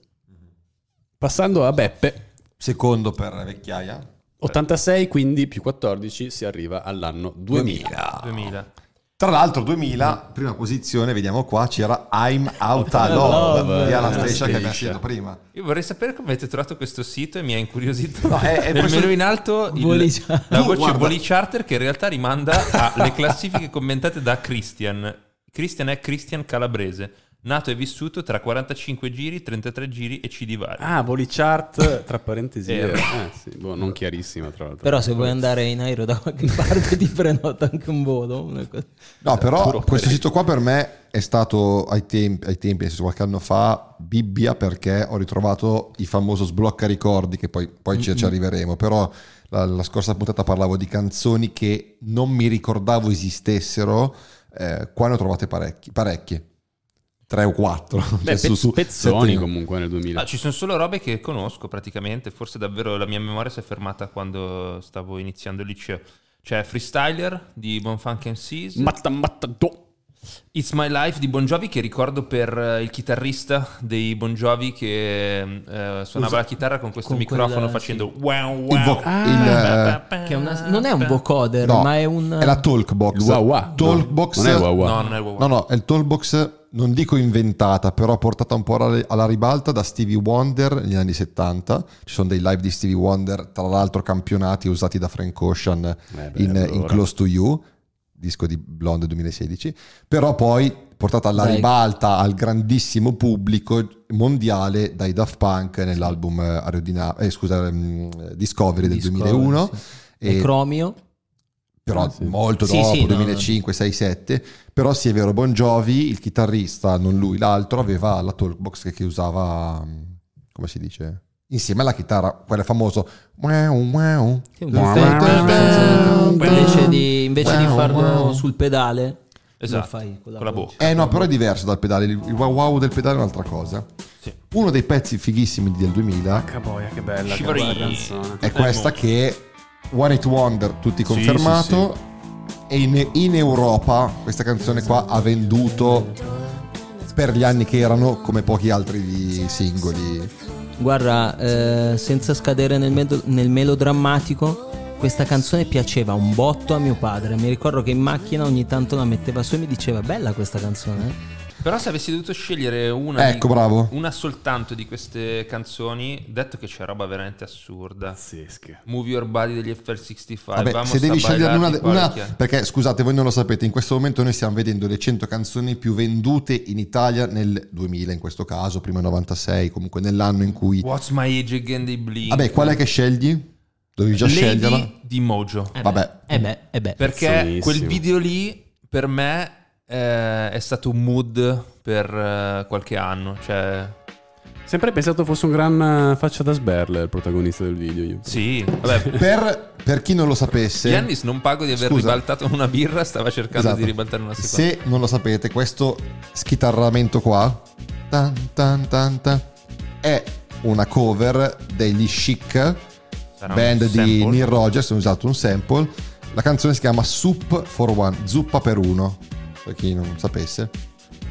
Passando a Beppe, Secondo per vecchiaia. 86 quindi più 14 si arriva all'anno 2000. 2000. Tra l'altro 2000, prima posizione, vediamo qua, c'era I'm Out of Love, Love. di Alan Striscia che abbiamo sentito prima. Io vorrei sapere come avete trovato questo sito e mi ha incuriosito. No, è- è Nel questo- menu in alto il- Voli la voce guarda- Voli Charter che in realtà rimanda alle classifiche commentate da Christian. Christian è Christian Calabrese, nato e vissuto tra 45 giri, 33 giri e CD vari. Ah, voli chart tra parentesi. Eh. eh, sì, boh, non chiarissima tra l'altro. Però se vuoi andare in aereo da qualche [laughs] parte ti prenota anche un volo. No, però questo sito qua per me è stato ai tempi, ai tempi, qualche anno fa, Bibbia perché ho ritrovato il famoso sblocca ricordi, che poi, poi ci, ci arriveremo, però la, la scorsa puntata parlavo di canzoni che non mi ricordavo esistessero, eh, qua ne ho trovate parecchi, parecchie, tre o quattro. [laughs] Beh, Cioè, pezz- su- su- pezzoni comunque nel 2000. Ah, ci sono solo robe che conosco praticamente, forse davvero la mia memoria si è fermata quando stavo iniziando il liceo. C'è Freestyler di Bonfunk MCs, Matta, matta, do. It's My Life di Bon Jovi che ricordo per eh, il chitarrista dei Bon Jovi che eh, suonava la chitarra con questo con microfono quella- facendo wow wow. Il vo- il, eh, Che è una- non è un vocoder, no, ma è un... è la Talkbox. Il wah wah. Talkbox Non è wah wah. No, non è wow wow. No, no, è il Tollbox, non dico inventata, però portata un po' alla, ribalta da Stevie Wonder negli anni 70. Ci sono dei live di Stevie Wonder, tra l'altro campionati usati da Frank Ocean beh, in, allora. in Close to You, disco di Blonde 2016. Però poi portata alla Dai. ribalta al grandissimo pubblico mondiale dai Daft Punk nell'album eh, eh, scusa, ehm, Discovery del Discovery, 2001. sì. E Chromio. Però Ah, sì. molto Sì, dopo, sì, no, 2005, 6, 7. Però sì, è vero, Bon Jovi, il chitarrista, non lui, l'altro, aveva la talkbox che, che usava, mm, come si dice? Insieme alla chitarra, quella. Sì, effetto, invece di, invece di farlo sul pedale, Esatto, lo fai con la, con la bocca. Eh no, però è diverso dal pedale. Il wow wow del pedale è un'altra cosa. Sì. Uno dei pezzi fighissimi del 2000 Caboia, che bella, che bella canzone. è questa che One It Wonder, tutti Sì, confermato. E in, in Europa questa canzone qua ha venduto per gli anni che erano come pochi altri di singoli. Guarda, eh, senza scadere nel, medo- nel melodrammatico, questa canzone piaceva un botto a mio padre. Mi ricordo che in macchina ogni tanto la metteva su e mi diceva bella questa canzone. Eh?" Però se avessi dovuto scegliere una, Ecco, di- bravo. una soltanto di queste canzoni, detto che c'è roba veramente assurda. Pazzesche. Move Your Body degli FL65. Vabbè, se devi a sceglierne una, una- perché scusate, voi non lo sapete, in questo momento noi stiamo vedendo le 100 canzoni più vendute in Italia nel 2000, in questo caso, prima 96, comunque nell'anno in cui What's My Age Again dei Blink. Vabbè, qual è che scegli? Dovevi già Lady sceglierla. di Mojo. Eh Vabbè. eh beh, eh beh. Perché Pezzonissimo. quel video lì per me eh, è stato un mood per eh, qualche anno. Cioè, Sempre pensato fosse un gran eh, faccia da sberle il protagonista del video. Io. sì, vabbè. [laughs] Per, per chi non lo sapesse, Giannis non pago di aver Scusa. ribaltato una birra, stava cercando Esatto. di ribaltare una seconda. se non lo sapete, questo schitarramento qua tan, tan, tan, tan, è una cover degli Chic, Sarà band di? Neil Rogers, hanno usato un sample. La canzone si chiama Soup for One, zuppa per uno, per chi non sapesse.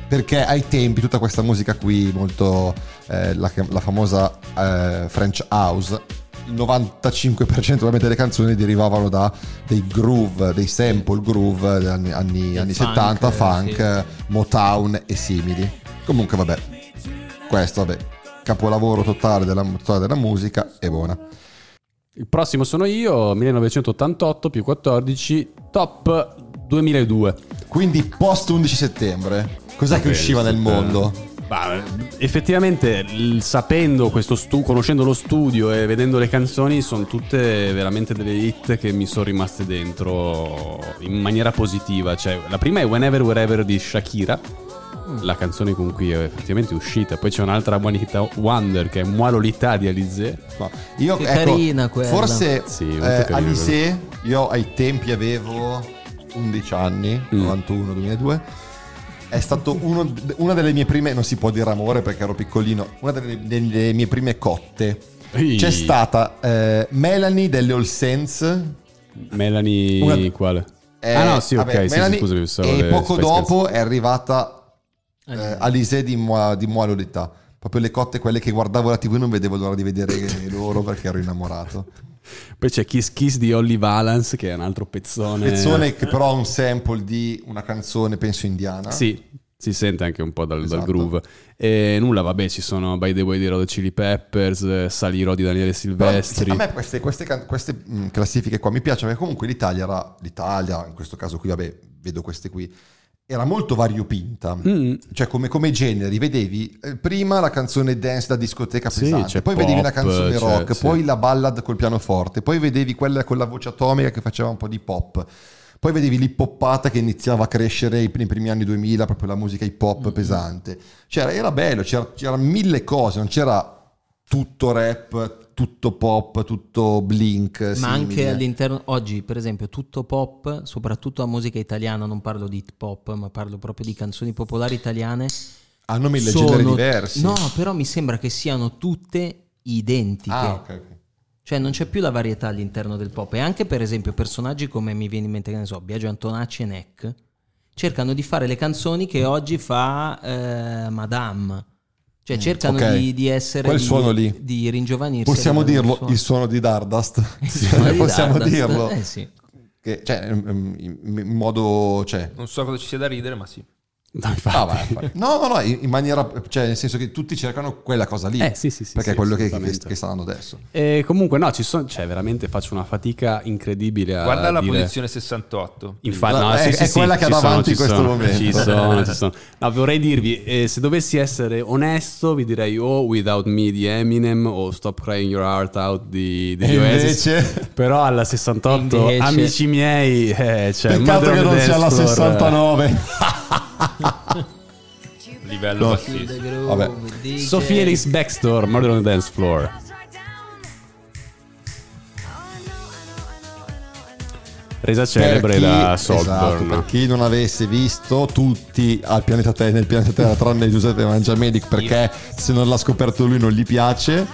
Perché ai tempi tutta questa musica qui, molto eh, la, la famosa eh, French House, il 95% probabilmente delle canzoni derivavano da dei groove, dei sample groove degli anni, anni, anni funk, 70, eh, funk, sì. Motown e simili. Comunque vabbè, questo vabbè, capolavoro totale della, totale della musica e buona. Il prossimo sono io, 1988 più 14, top 2002. Quindi post 11 settembre. Cos'è che usciva nel eh, mondo? bah, effettivamente, sapendo questo stu- conoscendo lo studio e vedendo le canzoni, sono tutte veramente delle hit che mi sono rimaste dentro in maniera positiva. Cioè, la prima è Whenever Wherever di Shakira. La canzone con cui è effettivamente uscita. Poi c'è un'altra Hit Wonder che è Moi Lolita di Alizé. No. Io, Che ecco, carina quella. Forse Sì, eh, Alizé, io ai tempi avevo 11 anni, Mm. 91, 2002. È stato uno- una delle mie prime, non si può dire amore perché ero piccolino, una delle, delle mie prime cotte. Ehi. C'è stata eh, Melanie delle All Saints. Melanie Una- quale? eh, ah no, sì, ok, vabbè, sì, Melanie, sì, scusa, pensavo E poco Spice dopo è arrivata eh. Alizé di Moi, di Moi Lolita. Proprio le cotte, quelle che guardavo la TV e non vedevo l'ora di vedere [laughs] loro perché ero innamorato. Poi c'è Kiss Kiss di Holly Valance che è un altro pezzone. Pezzone che però ha un sample di una canzone, penso indiana. Sì, si sente anche un po' dal, dal Esatto. groove. E nulla, vabbè, ci sono By the Way di Road Chili Peppers, eh, Salirò di Daniele Però, Silvestri. a me queste, queste queste, mh, classifiche qua mi piacciono perché comunque l'Italia era l'Italia, in questo caso qui, vabbè, vedo queste qui. Era molto variopinta, Mm. cioè come, come generi, vedevi eh, prima la canzone dance da discoteca Sì, pesante, poi vedevi pop, la canzone rock, sì. poi la ballad col pianoforte, poi vedevi quella con la voce atomica che faceva un po' di pop, poi vedevi l'hip hoppata che iniziava a crescere nei primi anni 2000, proprio la musica hip hop pesante. C'era, era bello, c'era, c'era mille cose, non c'era tutto rap, tutto pop, tutto blink. Ma simile. anche all'interno, oggi per esempio tutto pop, soprattutto la musica italiana, non parlo di hip hop, ma parlo proprio di canzoni popolari italiane. Hanno mille sono- generi diversi. No, però mi sembra che siano tutte identiche. Ah, ok, ok. Cioè non c'è più la varietà all'interno del pop. E anche per esempio personaggi come mi viene in mente, che ne so, Biagio Antonacci e Neck, cercano di fare le canzoni che oggi fa eh, Madame. Cioè cercano ok. di, di essere... Quel di, suono lì. Di ringiovanirsi. Possiamo dirlo, del suono. il suono di Dardust. [laughs] Il suono di Possiamo Dardust. dirlo. Eh sì. Che, cioè, in in modo... Cioè, Non so cosa ci sia da ridere, ma sì. No. Ah, vai, vai. No, no, no, in maniera, cioè nel senso che tutti cercano quella cosa lì. Eh, sì, sì, sì, Perché sì, è quello che, che, che stanno adesso. E comunque no, ci sono, cioè veramente faccio una fatica incredibile a Guarda la dire- posizione 68. Infatti, La- no, è- sì, sì, è sì, quella che ha davanti in questo sono, momento. Ci [laughs] sono, ci sono. No, vorrei dirvi, eh, se dovessi essere onesto, vi direi o Without Me di Eminem o Stop Crying Your Heart Out di, E Oasis. invece- Però alla 68, Invece- amici miei, eh, cioè, Peccato che on non sia la Dance Floor, 69. Livello No. bassissimo. Vabbè. Sophie Ellis Backstore, Murder on the Dance Floor. Resa celebre Per chi- da esatto, Saltburn. per chi non avesse visto tutti al pianeta Terra, nel pianeta Terra tranne Giuseppe Mangiamedic perché se non l'ha scoperto lui non gli piace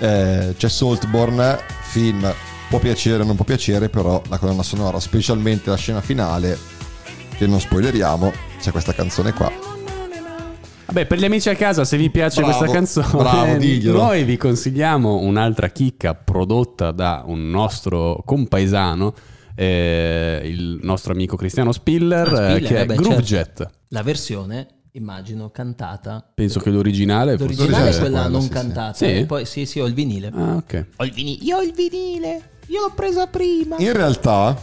Eh, c'è Saltborn film può piacere o non può piacere però la colonna sonora specialmente la scena finale che non spoileriamo c'è questa canzone qua Vabbè, per gli amici a casa, se vi piace Bravo, questa canzone, bravo, [laughs] diglielo. noi vi consigliamo un'altra chicca prodotta da un nostro compaesano, eh, il nostro amico Cristiano Spiller, Ah, Spiller, eh, che è vabbè, Groove certo. Jet. La versione, immagino, cantata. Penso che l'originale fosse L'originale è quella non sì, sì. cantata. Sì? E poi sì, sì, ho il vinile. Ah, ok. Ho il vinile. Io ho il vinile. Io l'ho presa prima. in realtà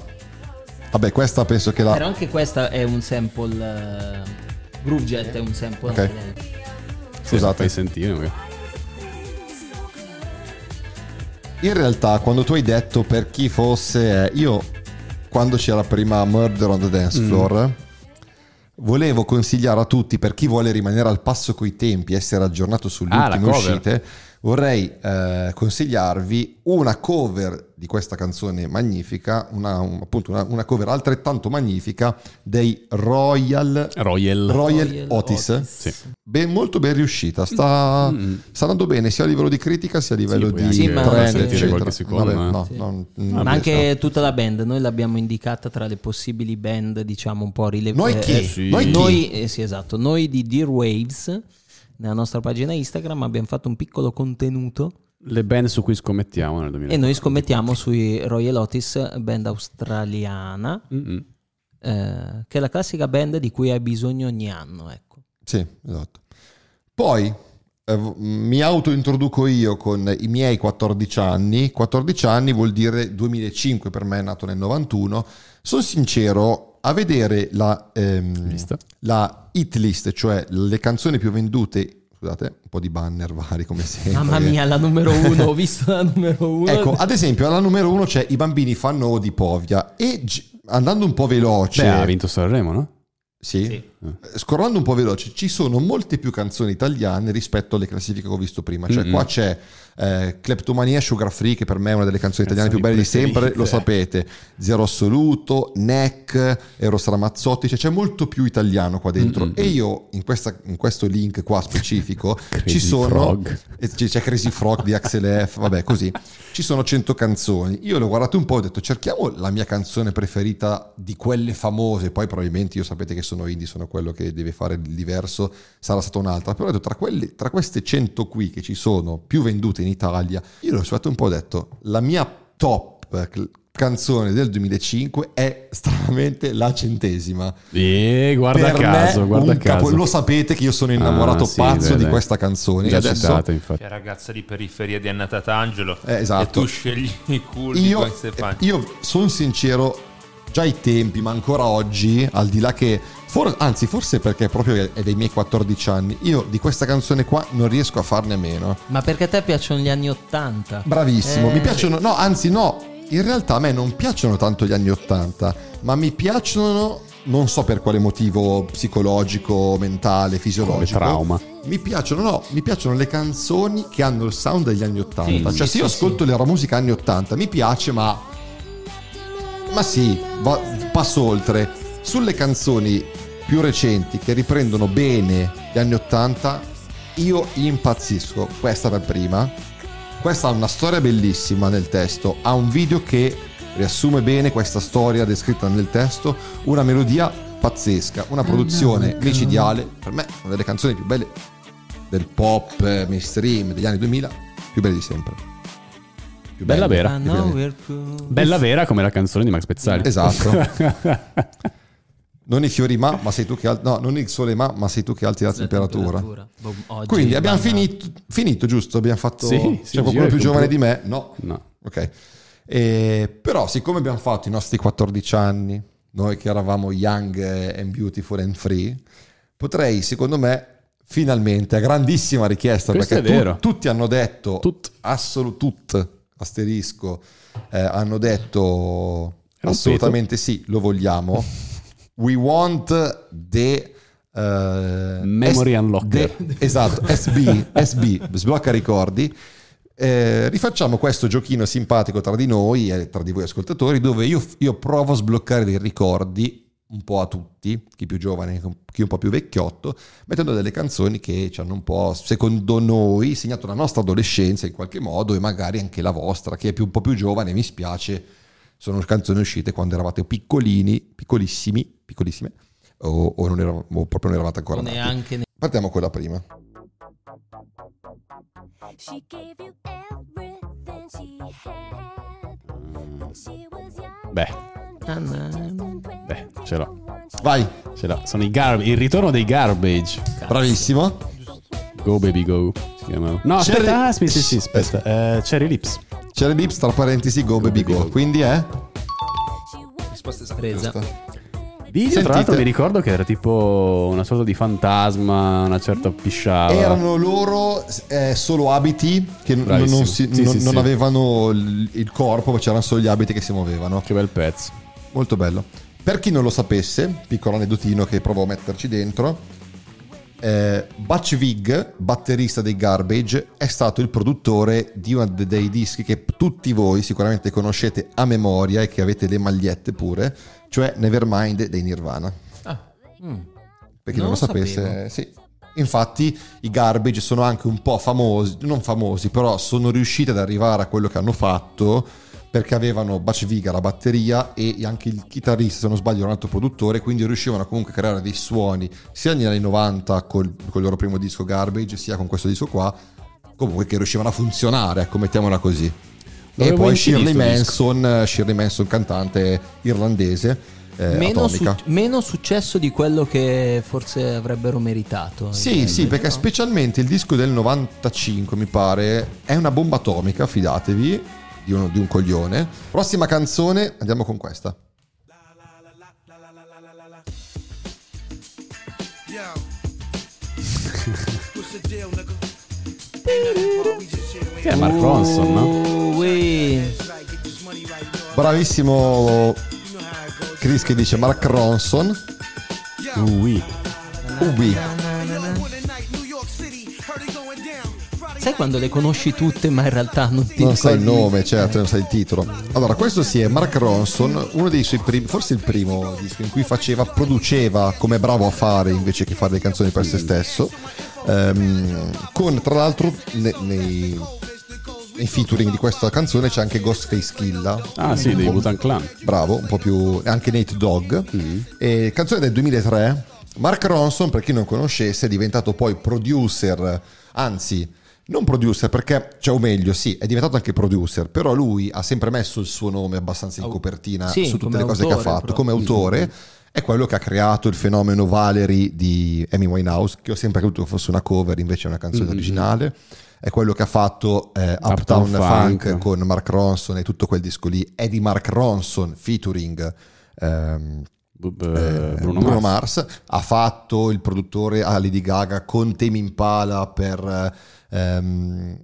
vabbè questa penso che la Però anche questa è un sample. eh, Groove Jet è un sample. Ok. scusate Fai sentire. magari. In realtà, quando tu hai detto per chi fosse, eh, io quando c'era prima Murder on the Mm. Dance Floor, volevo consigliare a tutti, per chi vuole rimanere al passo coi tempi, essere aggiornato sulle Ah, ultime uscite, vorrei eh, consigliarvi una cover di questa canzone magnifica, una, un- appunto una, una cover altrettanto magnifica dei Royal, Royal. Royal, Royal Otis. Otis. Sì. Ben- molto ben riuscita, sta, sta andando bene sia a livello di critica sia a livello di Sì, trend, eccetera. Vabbè, eh. no, Sì. non- non Ma riesco. anche tutta la band, noi l'abbiamo indicata tra le possibili band, diciamo un po' rilevanti. Noi chi? sì. Noi chi? Noi, eh, sì, esatto, noi di Dear Waves, nella nostra pagina Instagram abbiamo fatto un piccolo contenuto Le band su cui scommettiamo nel 2000. e noi scommettiamo sui Royal Otis, band australiana, eh, che è la classica band di cui hai bisogno ogni anno, ecco. Sì, esatto. Poi eh, mi autointroduco io con i miei 14 anni. 14 anni vuol dire 2005 per me, è nato nel 91. Sono sincero, a vedere la, ehm, la hit list, cioè le canzoni più vendute. Scusate, un po' di banner [laughs] vari come sempre. Mamma mia, la numero uno, ho visto la numero uno. Ecco, ad esempio, alla numero uno c'è I bambini fanno O di Povia e andando un po' veloce, Cioè, ha vinto Sanremo, no? sì, Sì. eh, scrollando un po' veloce, ci sono molte più canzoni italiane rispetto alle classifiche che ho visto prima. Cioè, Mm-mm. qua c'è eh, Kleptomania Sugar Free, che per me è una delle canzoni italiane più belle di sempre, lo sapete. Zero Assoluto, Neck, Eros Ramazzotti, cioè c'è molto più italiano qua dentro. Mm-mm. E io in, questa- in questo link qua [laughs] specifico ci sono. E c- C'è Crazy Frog di Axel F, vabbè, così. Ci sono 100 canzoni. Io l'ho guardato un po' e ho detto cerchiamo la mia canzone preferita di quelle famose. Poi probabilmente io sapete che sono indie, sono quello che deve fare il diverso, sarà stata un'altra. Però ho detto tra, quelle- tra queste 100 qui che ci sono più vendute in Italia, io l'ho guardato un po' e ho detto la mia top canzone del 2005 è stranamente la centesima. E guarda per caso, me guarda capo- caso. lo sapete che io sono innamorato Ah, sì, pazzo beh, di dai. questa canzone. Già adesso citata, infatti. Che ragazza di periferia di Anna Tatangelo. Eh, esatto. E tu scegli i di io, Stefani. io sono sincero, già ai tempi, ma ancora oggi, al di là che, for- anzi forse perché proprio è dei miei 14 anni, io di questa canzone qua non riesco a farne a meno. Ma perché a te piacciono gli anni Ottanta? Bravissimo, Eh, mi piacciono, no, anzi no, in realtà a me non piacciono tanto gli anni 80, ma mi piacciono, non so per quale motivo psicologico, mentale, Come fisiologico. trauma. Mi piacciono, no, mi piacciono le canzoni che hanno il sound degli anni 80. Sì, cioè, sì, se io sì, ascolto la musica anni 80, mi piace, ma. Ma sì, va- passo oltre. Sulle canzoni più recenti che riprendono bene gli anni 80, io impazzisco. Questa per prima. Questa ha una storia bellissima nel testo, ha un video che riassume bene questa storia descritta nel testo, una melodia pazzesca, una produzione micidiale, per me una delle canzoni più belle del pop mainstream degli anni 2000, più belle di sempre. Più Bella belle, vera. Bella vera come la canzone di Max Pezzali. Esatto. [laughs] Non i fiori ma, ma sei tu che al- no, non il sole ma, ma sei tu che alzi la temperatura. Boh, oggi Quindi abbiamo finito, finito, giusto? Abbiamo fatto. Sì, c'è sì, qualcuno più giovane di me? No. No. Ok. Eh, però, siccome abbiamo fatto i nostri 14 anni, noi che eravamo young and beautiful and free, potrei, secondo me, finalmente, a grandissima richiesta, Questo perché è vero. tutti hanno detto, Tut. assolut, asterisco, eh, hanno detto assolutamente sì, lo vogliamo. [laughs] We want the... eh, Memory S- unlocker. the- esatto, SB, SB, [laughs] sblocca ricordi. Eh, rifacciamo questo giochino simpatico tra di noi e tra di voi ascoltatori dove io, io provo a sbloccare dei ricordi un po' a tutti, chi più giovane, chi un po' più vecchiotto, mettendo delle canzoni che ci hanno un po', secondo noi, segnato la nostra adolescenza in qualche modo e magari anche la vostra, che è più, un po' più giovane, mi spiace, sono canzoni uscite quando eravate piccolini, piccolissimi, piccolissime, o, o non eravamo, o proprio non eravate ancora O nati. neanche ne- Partiamo con la prima. She gave you everything she had. When she was young Beh, pretty. beh, ce l'ho. Vai, Ce l'ho. Sono i gar- il ritorno dei garbage. bravissimo. Go baby go. Si chiamano. No, Cherry- aspetta, ah, sì, sì, sì, aspetta. Eh, Cherry Lips. C'era Lips tra parentesi Go Baby Go. Quindi è Risposta esatta. presa. Video, Sentite. tra l'altro, mi ricordo che era tipo una sorta di fantasma, una certa pisciava. erano loro eh, solo abiti che n- Bravissimo. non, si- Sì, non- sì, non sì. avevano il corpo, ma c'erano solo gli abiti che si muovevano. Che bel pezzo. Molto bello. Per chi non lo sapesse, piccolo aneddotino che provo a metterci dentro. Eh, Butch Vig, batterista dei Garbage, è stato il produttore di uno de- dei dischi che tutti voi sicuramente conoscete a memoria e che avete le magliette pure, cioè Nevermind dei Nirvana. Per chi non, Non lo sapesse, sapevo. sì. Infatti i Garbage sono anche un po' famosi, non famosi, però sono riusciti ad arrivare a quello che hanno fatto perché avevano Butch Vig alla batteria e anche il chitarrista, se non sbaglio, era un altro produttore, quindi riuscivano comunque a creare dei suoni sia negli anni 90 col, col loro primo disco Garbage, sia con questo disco qua, comunque che riuscivano a funzionare, ecco, mettiamola così. E poi Shirley. Manson, Shirley Manson, cantante irlandese, eh, Meno, su- meno successo di quello che forse avrebbero meritato. Sì, sì, perché specialmente il disco del 95, mi pare, è una bomba atomica, fidatevi, di, uno- di un coglione. Prossima canzone, andiamo con questa. Che è Mark Ronson, no? Ui. Bravissimo. Chris che dice Mark Ronson. Ui. Ubi. Sai quando le conosci tutte, ma in realtà non ti Non sai il nome, certo, non sai il titolo. Allora, questo sì è Mark Ronson, uno dei suoi primi, forse il primo disco in cui faceva, produceva come bravo a fare invece che fare le canzoni per se stesso. Ehm, con tra l'altro ne- nei, nei featuring di questa canzone c'è anche Ghostface Killa. Ah sì, dei Butan Clan. Bravo, un po' più. anche Nate Dogg. E canzone del 2003. Mark Ronson, per chi non conoscesse, è diventato poi producer, anzi, non producer perché, cioè, o meglio, sì, è diventato anche producer, però lui ha sempre messo il suo nome abbastanza in copertina sì, su tutte le cose che ha autore fatto. proprio. Come autore, è quello che ha creato il fenomeno Valerie di Amy Winehouse, che ho sempre creduto fosse una cover, invece è una canzone originale. È quello che ha fatto eh, Uptown, Uptown Funk, Funk. con Mark Ronson e tutto quel disco lì. È di Mark Ronson featuring ehm, eh, Bruno, Bruno, Mars. Mars. ha fatto il produttore a Lady Gaga con Tame Impala per ehm,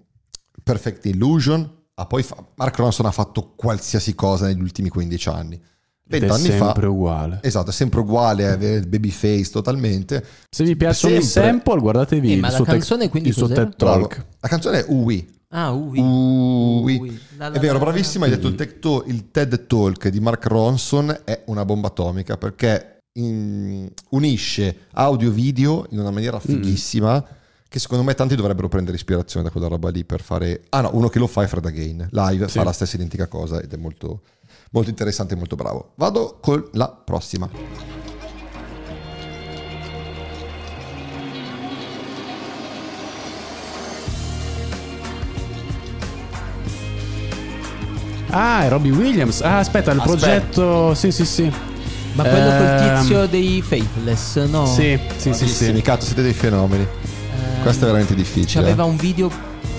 Perfect Illusion ha poi fa- Mark Ronson ha fatto qualsiasi cosa negli ultimi 15 anni Ed è vent'anni fa sempre uguale. esatto è sempre uguale avere il baby face totalmente Se vi piace il Sempre. sample, guardatevi Eh, ma il la suo, canzone quindi il suo? TED Talk. la canzone è Uwi Ah, ui. Uwi. Ui. La, la, È vero, bravissima. Hai detto il, tech to- il TED Talk di Mark Ronson è una bomba atomica perché in- unisce audio e video in una maniera fighissima. Che secondo me tanti dovrebbero prendere ispirazione da quella roba lì per fare. Ah, no, uno che lo fa è Fred Again. Live Sì. fa la stessa identica cosa ed è molto, molto interessante e molto bravo. Vado con la prossima. Ah, è Robbie Williams. Ah, aspetta, il Aspetta. progetto. Sì, sì, sì. Ma quello col Ehm, tizio dei Faithless, no? Sì, sì, sì, Sì, sì. cazzo, siete dei fenomeni. Ehm, Questo è veramente difficile. C'aveva un video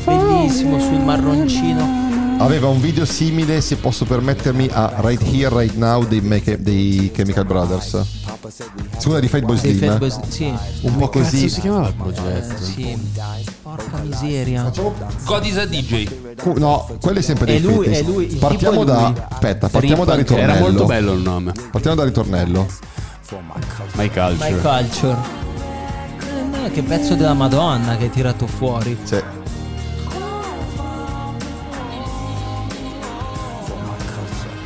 bellissimo sul marroncino. Aveva un video simile, se posso permettermi, a Right Here, Right Now dei, Make- dei Chemical Brothers. Scusa di Fight Boy Dei Slim. Fatboy sì. Un po' Cazzo così. si chiamava il Eh, progetto? sì. Porca miseria. God is a DJ. Cu- No, quello è sempre dei È lui, fetish. è lui, il Partiamo tipo è da lui. aspetta, partiamo Rip da anche. ritornello. Era molto bello il nome. Partiamo da ritornello. My Culture. My Culture. Che pezzo della Madonna che hai tirato fuori. Sì.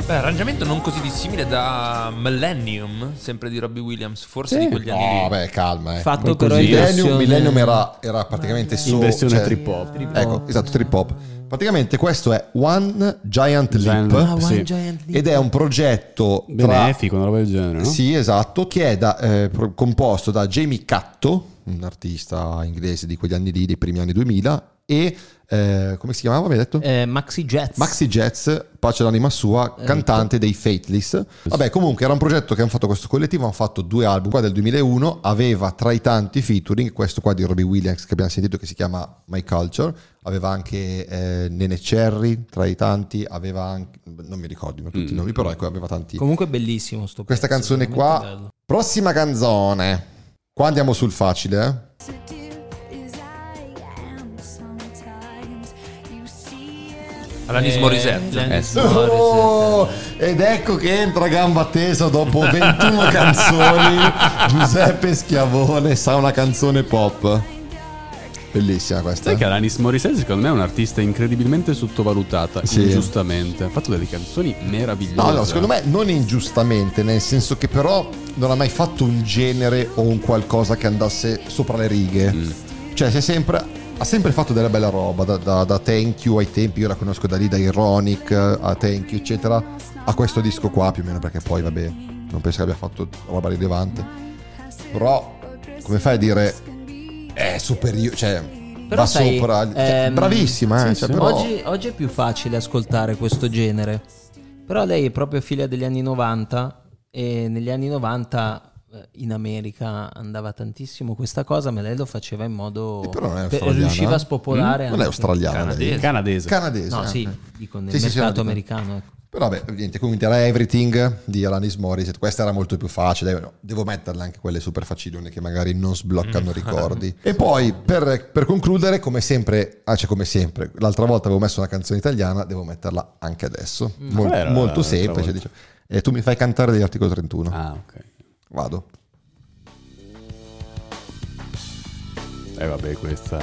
Beh, arrangiamento non così dissimile da Millennium, sempre di Robbie Williams, forse Sì. di quegli anni No, lì. beh, calma, eh. Fatto però in Millennium. Millennium era, era praticamente solo In versione cioè- trip hop. Ecco, esatto, trip hop. Praticamente questo è One Giant Giant Leap Ah, One Sì. Giant Leap. ed è un progetto tra Benefico, una roba del genere, no? Sì, esatto, che è da, eh, composto da Jamie Catto, un artista inglese di quegli anni lì, dei primi anni 2000, e eh, come si chiamava, mi hai detto? Eh, Maxi Jets. Maxi Jets, pace l'anima sua, cantante dei Fateless. Vabbè, comunque era un progetto che hanno fatto questo collettivo, hanno fatto due album. Qua del 2001 aveva tra i tanti featuring, questo qua di Robbie Williams che abbiamo sentito che si chiama My Culture, aveva anche eh, Nene Cherry tra i tanti, aveva anche, non mi ricordo tutti i nomi, però ecco, aveva tanti. Comunque bellissimo sto Questa pezzo, canzone qua, bello. prossima canzone. Qua andiamo sul facile, eh. Alanis Morissette. Eh. Oh, ed ecco che entra a gamba tesa dopo 21 canzoni. [laughs] Giuseppe Schiavone sa una canzone pop. Bellissima questa. Sai che Alanis Morissette secondo me è un'artista incredibilmente sottovalutata, Sì. ingiustamente. Ha fatto delle canzoni meravigliose. No, no, secondo me non ingiustamente, nel senso che però non ha mai fatto un genere o un qualcosa che andasse sopra le righe. Cioè, si è sempre, ha sempre fatto della bella roba, da, da- da Thank You ai tempi, io la conosco da lì, da Ironic a Thank You, eccetera, a questo disco qua più o meno, perché poi, vabbè, non penso che abbia fatto roba rilevante. Però, come fai a dire, è superiore, cioè, Però va sai, sopra. cioè, ehm, bravissima, eh, sì, cioè, sì. però- Oggi, oggi è più facile ascoltare questo genere. Però lei è proprio figlia degli anni 90 e negli anni 90 eh, in America andava tantissimo questa cosa, ma lei lo faceva in modo... Eh, però non è riusciva a spopolare... Non è australiana. Canadese. Canadese. Canadese. No, eh. sì, dico nel Sì, sì, sì, mercato americano. ecco. Però vabbè, niente, quindi era Everything di Alanis Morissette, questa era molto più facile, devo metterle anche quelle super facilone che magari non sbloccano ricordi. [laughs] e poi per, per concludere, come sempre, ah, cioè come sempre, l'altra volta avevo messo una canzone italiana, devo metterla anche adesso, Mol- Qual era molto semplice. dice. E tu mi fai cantare degli articoli 31, Ah, ok. vado. E vabbè, questa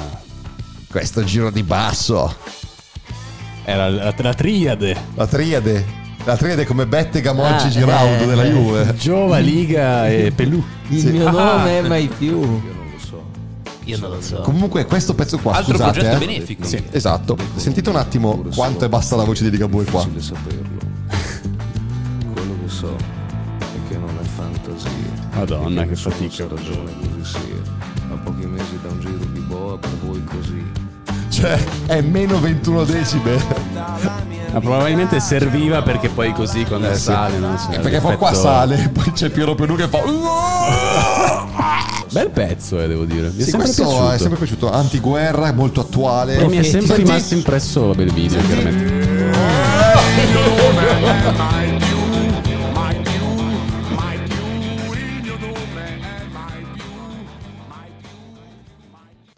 Questo giro di basso, era la, la triade. la triade, la triade come Bettega, Monci, Ah, Giraudo eh, della eh. Juve. Giova, Liga e [laughs] Pelù. Il Sì. mio Ah. nome è mai più. Io non lo so. Comunque questo pezzo qua, Altro scusate, progetto eh. benefico. Sì, esatto. Sentite un attimo quanto è bassa la voce di Ligabue qua. Difficile saperlo. [laughs] Quello che so è che non è fantasia. Madonna, che fatica. ragione così sia. A pochi mesi da un giro di boa per voi così. Cioè, è meno 21 decibel. Ma probabilmente serviva perché poi così quando Eh, sì. sale, non so, Perché poi qua sale, [laughs] poi c'è Piero Pelù che fa. Bel pezzo, eh, devo dire. Mi è Sì, sempre questo piaciuto. è sempre piaciuto. Antiguerra, molto attuale. E mi è sempre rimasto impresso Belvideo, chiaramente.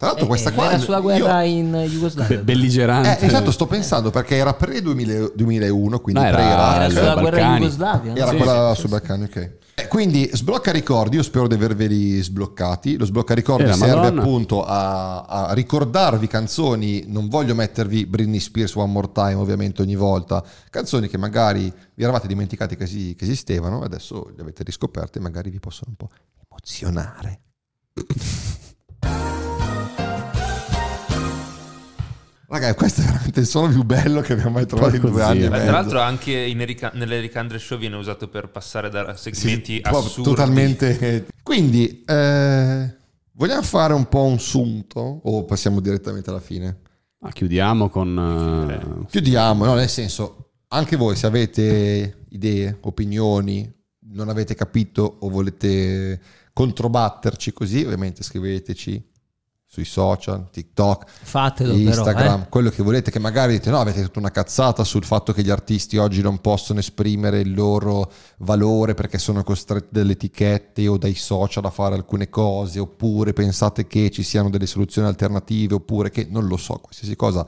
Tra l'altro, questa Eh, qua. era sulla io- guerra in Jugoslavia. Be- belligerante. Eh, esatto, sto pensando perché era pre-2001, quindi No, era- era Ah, sulla Balcani. guerra in Jugoslavia. Era Sì, quella sui Balcani, ok. Eh, Quindi sblocca ricordi, io spero di averveli sbloccati. Lo sblocca ricordi Eh, serve Madonna. appunto a, a ricordarvi canzoni. Non voglio mettervi Britney Spears One More Time, ovviamente, ogni volta. Canzoni che magari vi eravate dimenticati che, esi- che esistevano, adesso le avete riscoperte e magari vi possono un po' emozionare. Raga, questo è veramente il suono più bello che abbiamo mai trovato in due anni e. Beh, mezzo. tra l'altro anche nell'Eric Andre Show viene usato per passare da segmenti Sì, assurdi. Totalmente. Quindi, eh, vogliamo fare un po' un sunto o passiamo direttamente alla fine? Ma chiudiamo con... eh, Chiudiamo, no? nel senso, anche voi se avete idee, opinioni, non avete capito o volete controbatterci così, ovviamente scriveteci sui social, TikTok, Fatelo Instagram, però, eh. quello che volete, che magari dite no, avete detto una cazzata sul fatto che gli artisti oggi non possono esprimere il loro valore perché sono costretti dalle etichette o dai social a fare alcune cose, oppure pensate che ci siano delle soluzioni alternative, oppure che non lo so, qualsiasi cosa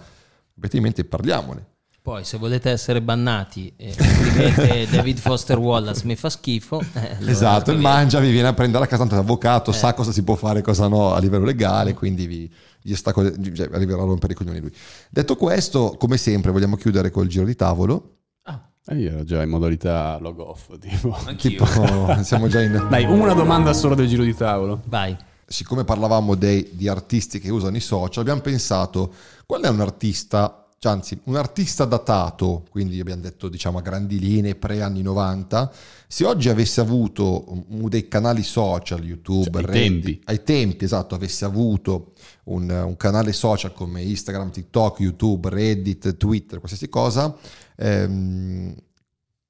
avete in mente parliamone. Poi se volete essere bannati e scrivete [laughs] David Foster Wallace mi fa schifo. eh, esatto, il mangia vi viene a prendere a casa tanto è avvocato, Eh. sa cosa si può fare e cosa no a livello legale, quindi vi, gli sta, cioè, arriverà a rompere i coglioni lui. Detto questo, come sempre vogliamo chiudere col giro di tavolo. eh, io ero già in modalità log off, tipo. Anch'io. Tipo, [laughs] siamo già in... [laughs] Dai, una domanda solo del giro di tavolo. Vai. siccome parlavamo dei- di artisti che usano i social, abbiamo pensato qual è un artista, cioè, anzi un artista datato, quindi abbiamo detto diciamo a grandi linee pre-anni 90, se oggi avesse avuto uno dei canali social, YouTube, Cioè, ai Reddit, tempi. ai tempi, esatto, avesse avuto un, un canale social come Instagram, TikTok, YouTube, Reddit, Twitter, qualsiasi cosa, ehm,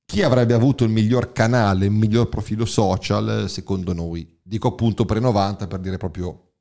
chi avrebbe avuto il miglior canale, il miglior profilo social, secondo noi? Dico appunto pre-90 per dire proprio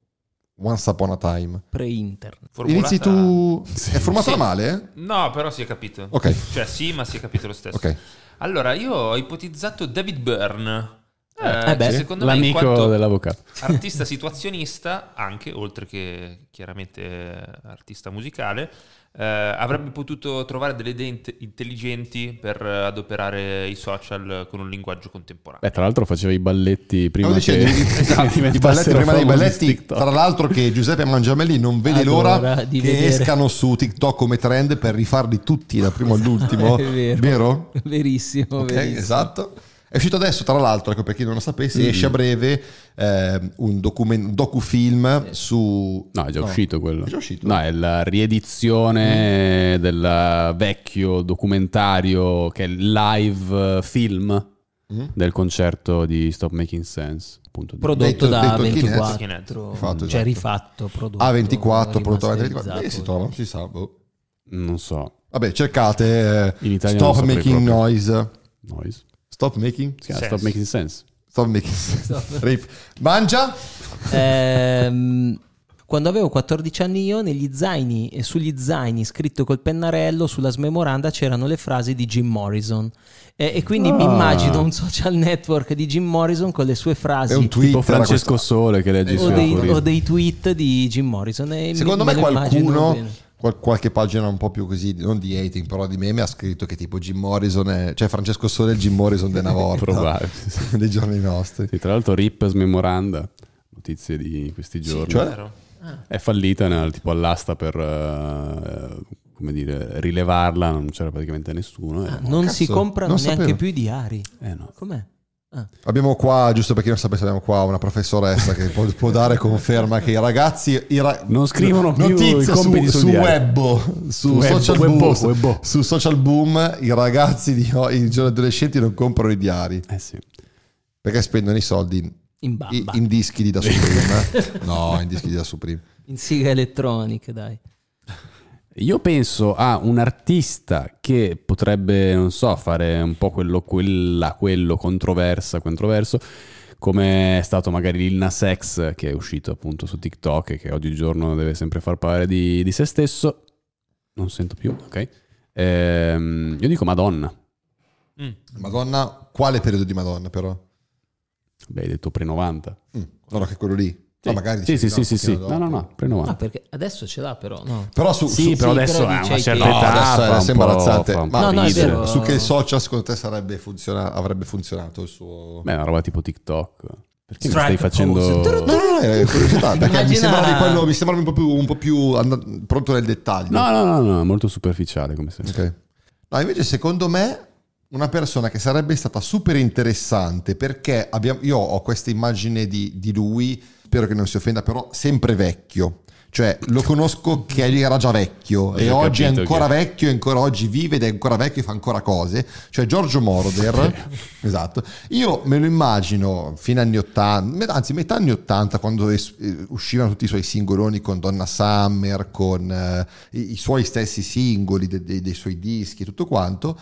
once upon a time. Pre-internet. Formulata- Inizi tu... [laughs] È formata Sì. male? eh? No, però si è capito. Ok. Cioè sì, ma si è capito lo stesso. Ok. Allora, io ho ipotizzato David Byrne. Eh, eh, beh, che secondo me in L'amico quanto dell'avvocato. artista situazionista, anche oltre che chiaramente eh, artista musicale, eh, avrebbe potuto trovare delle idee int- intelligenti per eh, adoperare i social con un linguaggio contemporaneo. Beh, tra l'altro faceva i balletti prima Stavo che dicendo, i- [laughs] esatto, i balletti prima dei balletti, tra l'altro che Giuseppe Mangiamelli non vede Adora l'ora di che vedere. escano su TikTok come trend per rifarli tutti dal primo [laughs] all'ultimo. È vero. Vero? Verissimo, Ok, verissimo. esatto. È uscito adesso, tra l'altro, ecco, per chi non lo sapesse, Mm. esce a breve eh, un, document- un docufilm su... No, è già uscito quello. È già uscito? No, è la riedizione del vecchio documentario che è live film Mm? del concerto di Stop Making Sense. Appunto, Prodotto Detto- da detto Kinect. 24, Fatto, cioè esatto. rifatto, prodotto, A24, prodotto da 24. rimasterizzato. Beh, si trova, si sa. boh. Non so. Vabbè, cercate eh, Stop Making proprio. Noise. Noise. Stop Making Sense. Stop Making Sense. Stop Making [laughs] Rip. Mangia? Ehm, quando avevo 14 anni io, negli zaini e sugli zaini scritto col pennarello sulla smemoranda c'erano le frasi di Jim Morrison. E, e quindi mi Ah. immagino un social network di Jim Morrison con le sue frasi È un tweet. Tipo Francesco. Sole che leggi o sui dei, o dei tweet di Jim Morrison. E mi- Secondo me lo immagino qualcuno, qualche pagina un po' più così, non di hating, però di meme, ha scritto che tipo Jim Morrison è, cioè Francesco Sole è il Jim Morrison una [laughs] volta. Probabile. [laughs] dei giorni nostri. Sì, tra l'altro Rip smemoranda, notizie di questi giorni. cioè? Vero? È fallita nel- tipo all'asta per eh, come dire, rilevarla, non c'era praticamente nessuno. Ah, non cazzo, si comprano non neanche sapevo. più i diari. eh, no. Com'è? Ah. Abbiamo qua, giusto per chi non sapesse, abbiamo qua una professoressa che può, può dare conferma che i ragazzi i ra- Non scrivono più notizie i compiti su, sul su web, su Web, social webbo, boom, su- webbo. su social boom, i ragazzi di i giovani adolescenti non comprano i diari Eh sì. perché spendono i soldi in, In in- dischi di da Supreme. [laughs] no, in dischi di da Supreme. In sighe elettroniche, dai. Io penso a un artista che potrebbe, non so, fare un po' quello, quella, quello controversa, controverso, come è stato magari Lil Nas X, che è uscito appunto su TikTok e che oggigiorno deve sempre far parlare di, di se stesso. Non sento più, ok? Ehm, io dico Madonna. Mm. Madonna, quale periodo di Madonna però? Beh, hai detto pre-90. Mm, no, no, che quello lì. Sì, No, magari sì, sì, no, sì, sì, sì. No, no, no, pre-90. Ah, perché adesso ce l'ha però, no. Però su, Sì, su- però sì, adesso però ha dice una certa. No, età, adesso è imbarazzante. Ma No, no, è vero. su che social secondo te sarebbe funziona- avrebbe funzionato il suo... Beh, una roba tipo TikTok. Perché mi Strike stai facendo... pose. No, no, no, è curiosità, perché mi Immagina- sembrava, quello, mi sembrava un po' più, un po' più and- pronto nel dettaglio. No, no, no, no, molto superficiale come sempre. Ok. No, invece secondo me una persona che sarebbe stata super interessante perché abbiamo- io ho questa immagine di, di lui, spero che non si offenda, però sempre vecchio. Cioè lo conosco che era già vecchio Ho e già oggi è ancora che- vecchio e ancora oggi vive ed è ancora vecchio e fa ancora cose. Cioè Giorgio Moroder, [laughs] esatto. Io me lo immagino fine anni 80, anzi metà anni 80 quando es- eh, uscivano tutti i suoi singoloni con Donna Summer, con eh, i, i suoi stessi singoli, de- de- dei suoi dischi e tutto quanto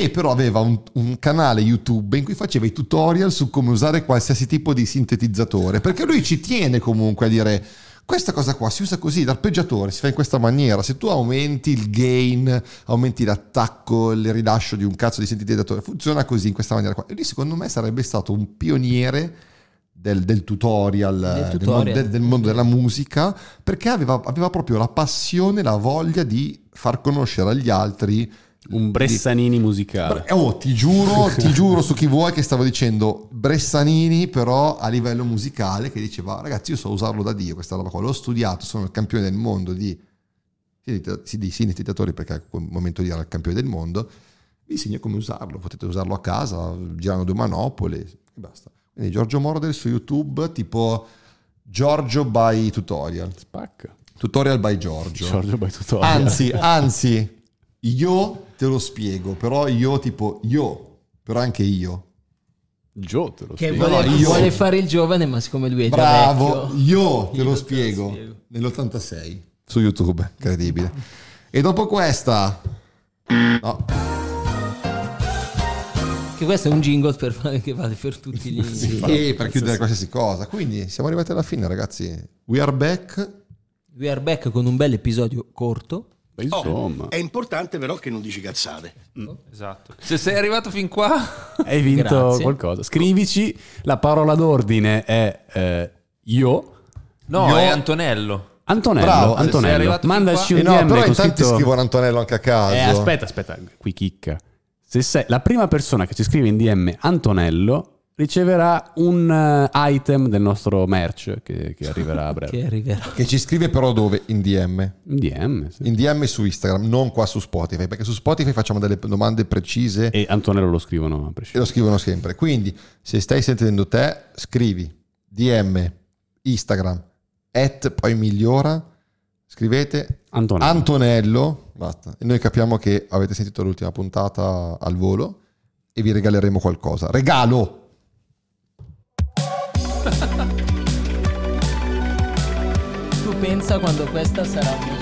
che però aveva un, un canale YouTube in cui faceva i tutorial su come usare qualsiasi tipo di sintetizzatore, perché lui ci tiene comunque a dire questa cosa qua si usa così, l'arpeggiatore si fa in questa maniera, se tu aumenti il gain, aumenti l'attacco, il rilascio di un cazzo di sintetizzatore, funziona così in questa maniera qua. E lui secondo me sarebbe stato un pioniere del, del tutorial, Del del, tutorial. del- del mondo della musica, perché aveva, aveva proprio la passione, la voglia di far conoscere agli altri Un Bressanini musicale. Oh, ti giuro, ti giuro su chi vuoi che stavo dicendo Bressanini, però a livello musicale, che diceva, ragazzi, io so usarlo da Dio questa roba qua, l'ho studiato, sono il campione del mondo di, di sintetizzatori, perché a quel momento lì era il campione del mondo, vi insegno come usarlo, potete usarlo a casa, girando due manopole, e basta. Quindi Giorgio Moroder su YouTube, tipo Giorgio by Tutorial, Spacca. Tutorial by Giorgio. Giorgio by Tutorial. Anzi, anzi, io te lo spiego, però io tipo io, però anche io. Gio te lo Che spiego. vuole, no, vuole fare il giovane, ma siccome lui è già Bravo, vecchio. io te Io lo te spiego. spiego. Nell'86 su YouTube, incredibile. E dopo questa No, Che questo è un jingle per fare che vale per tutti gli [laughs] sì, per chiudere qualsiasi cosa. Quindi siamo arrivati alla fine, ragazzi. We are back. We are back con un bel episodio corto. Beh, Insomma, È importante però che non dici cazzate. Esatto. Se sei arrivato fin qua, [laughs] hai vinto Grazie. qualcosa. Scrivici, la parola d'ordine è eh, io. no, Io- è Antonello. Antonello, Bravo, Antonello, mandaci un Eh no, DM però in tanti scritto... scrivono Antonello anche a caso. Eh, aspetta, aspetta, qui chicca. Se sei la prima persona che ci scrive in DM Antonello riceverà un eh, item del nostro merch che, che arriverà a [laughs] breve. Che arriverà. Che ci scrive però dove? In DM. In DM, sì. In DM su Instagram, non qua su Spotify, perché su Spotify facciamo delle domande precise E Antonello lo scrivono a e prescindere. lo scrivono sempre. Quindi, se stai sentendo te, scrivi DM, Instagram, at poi migliora, scrivete Antonello. Antonello, basta. E noi capiamo che avete sentito l'ultima puntata al volo. e vi regaleremo qualcosa. Regalo! Pensa quando questa sarà dei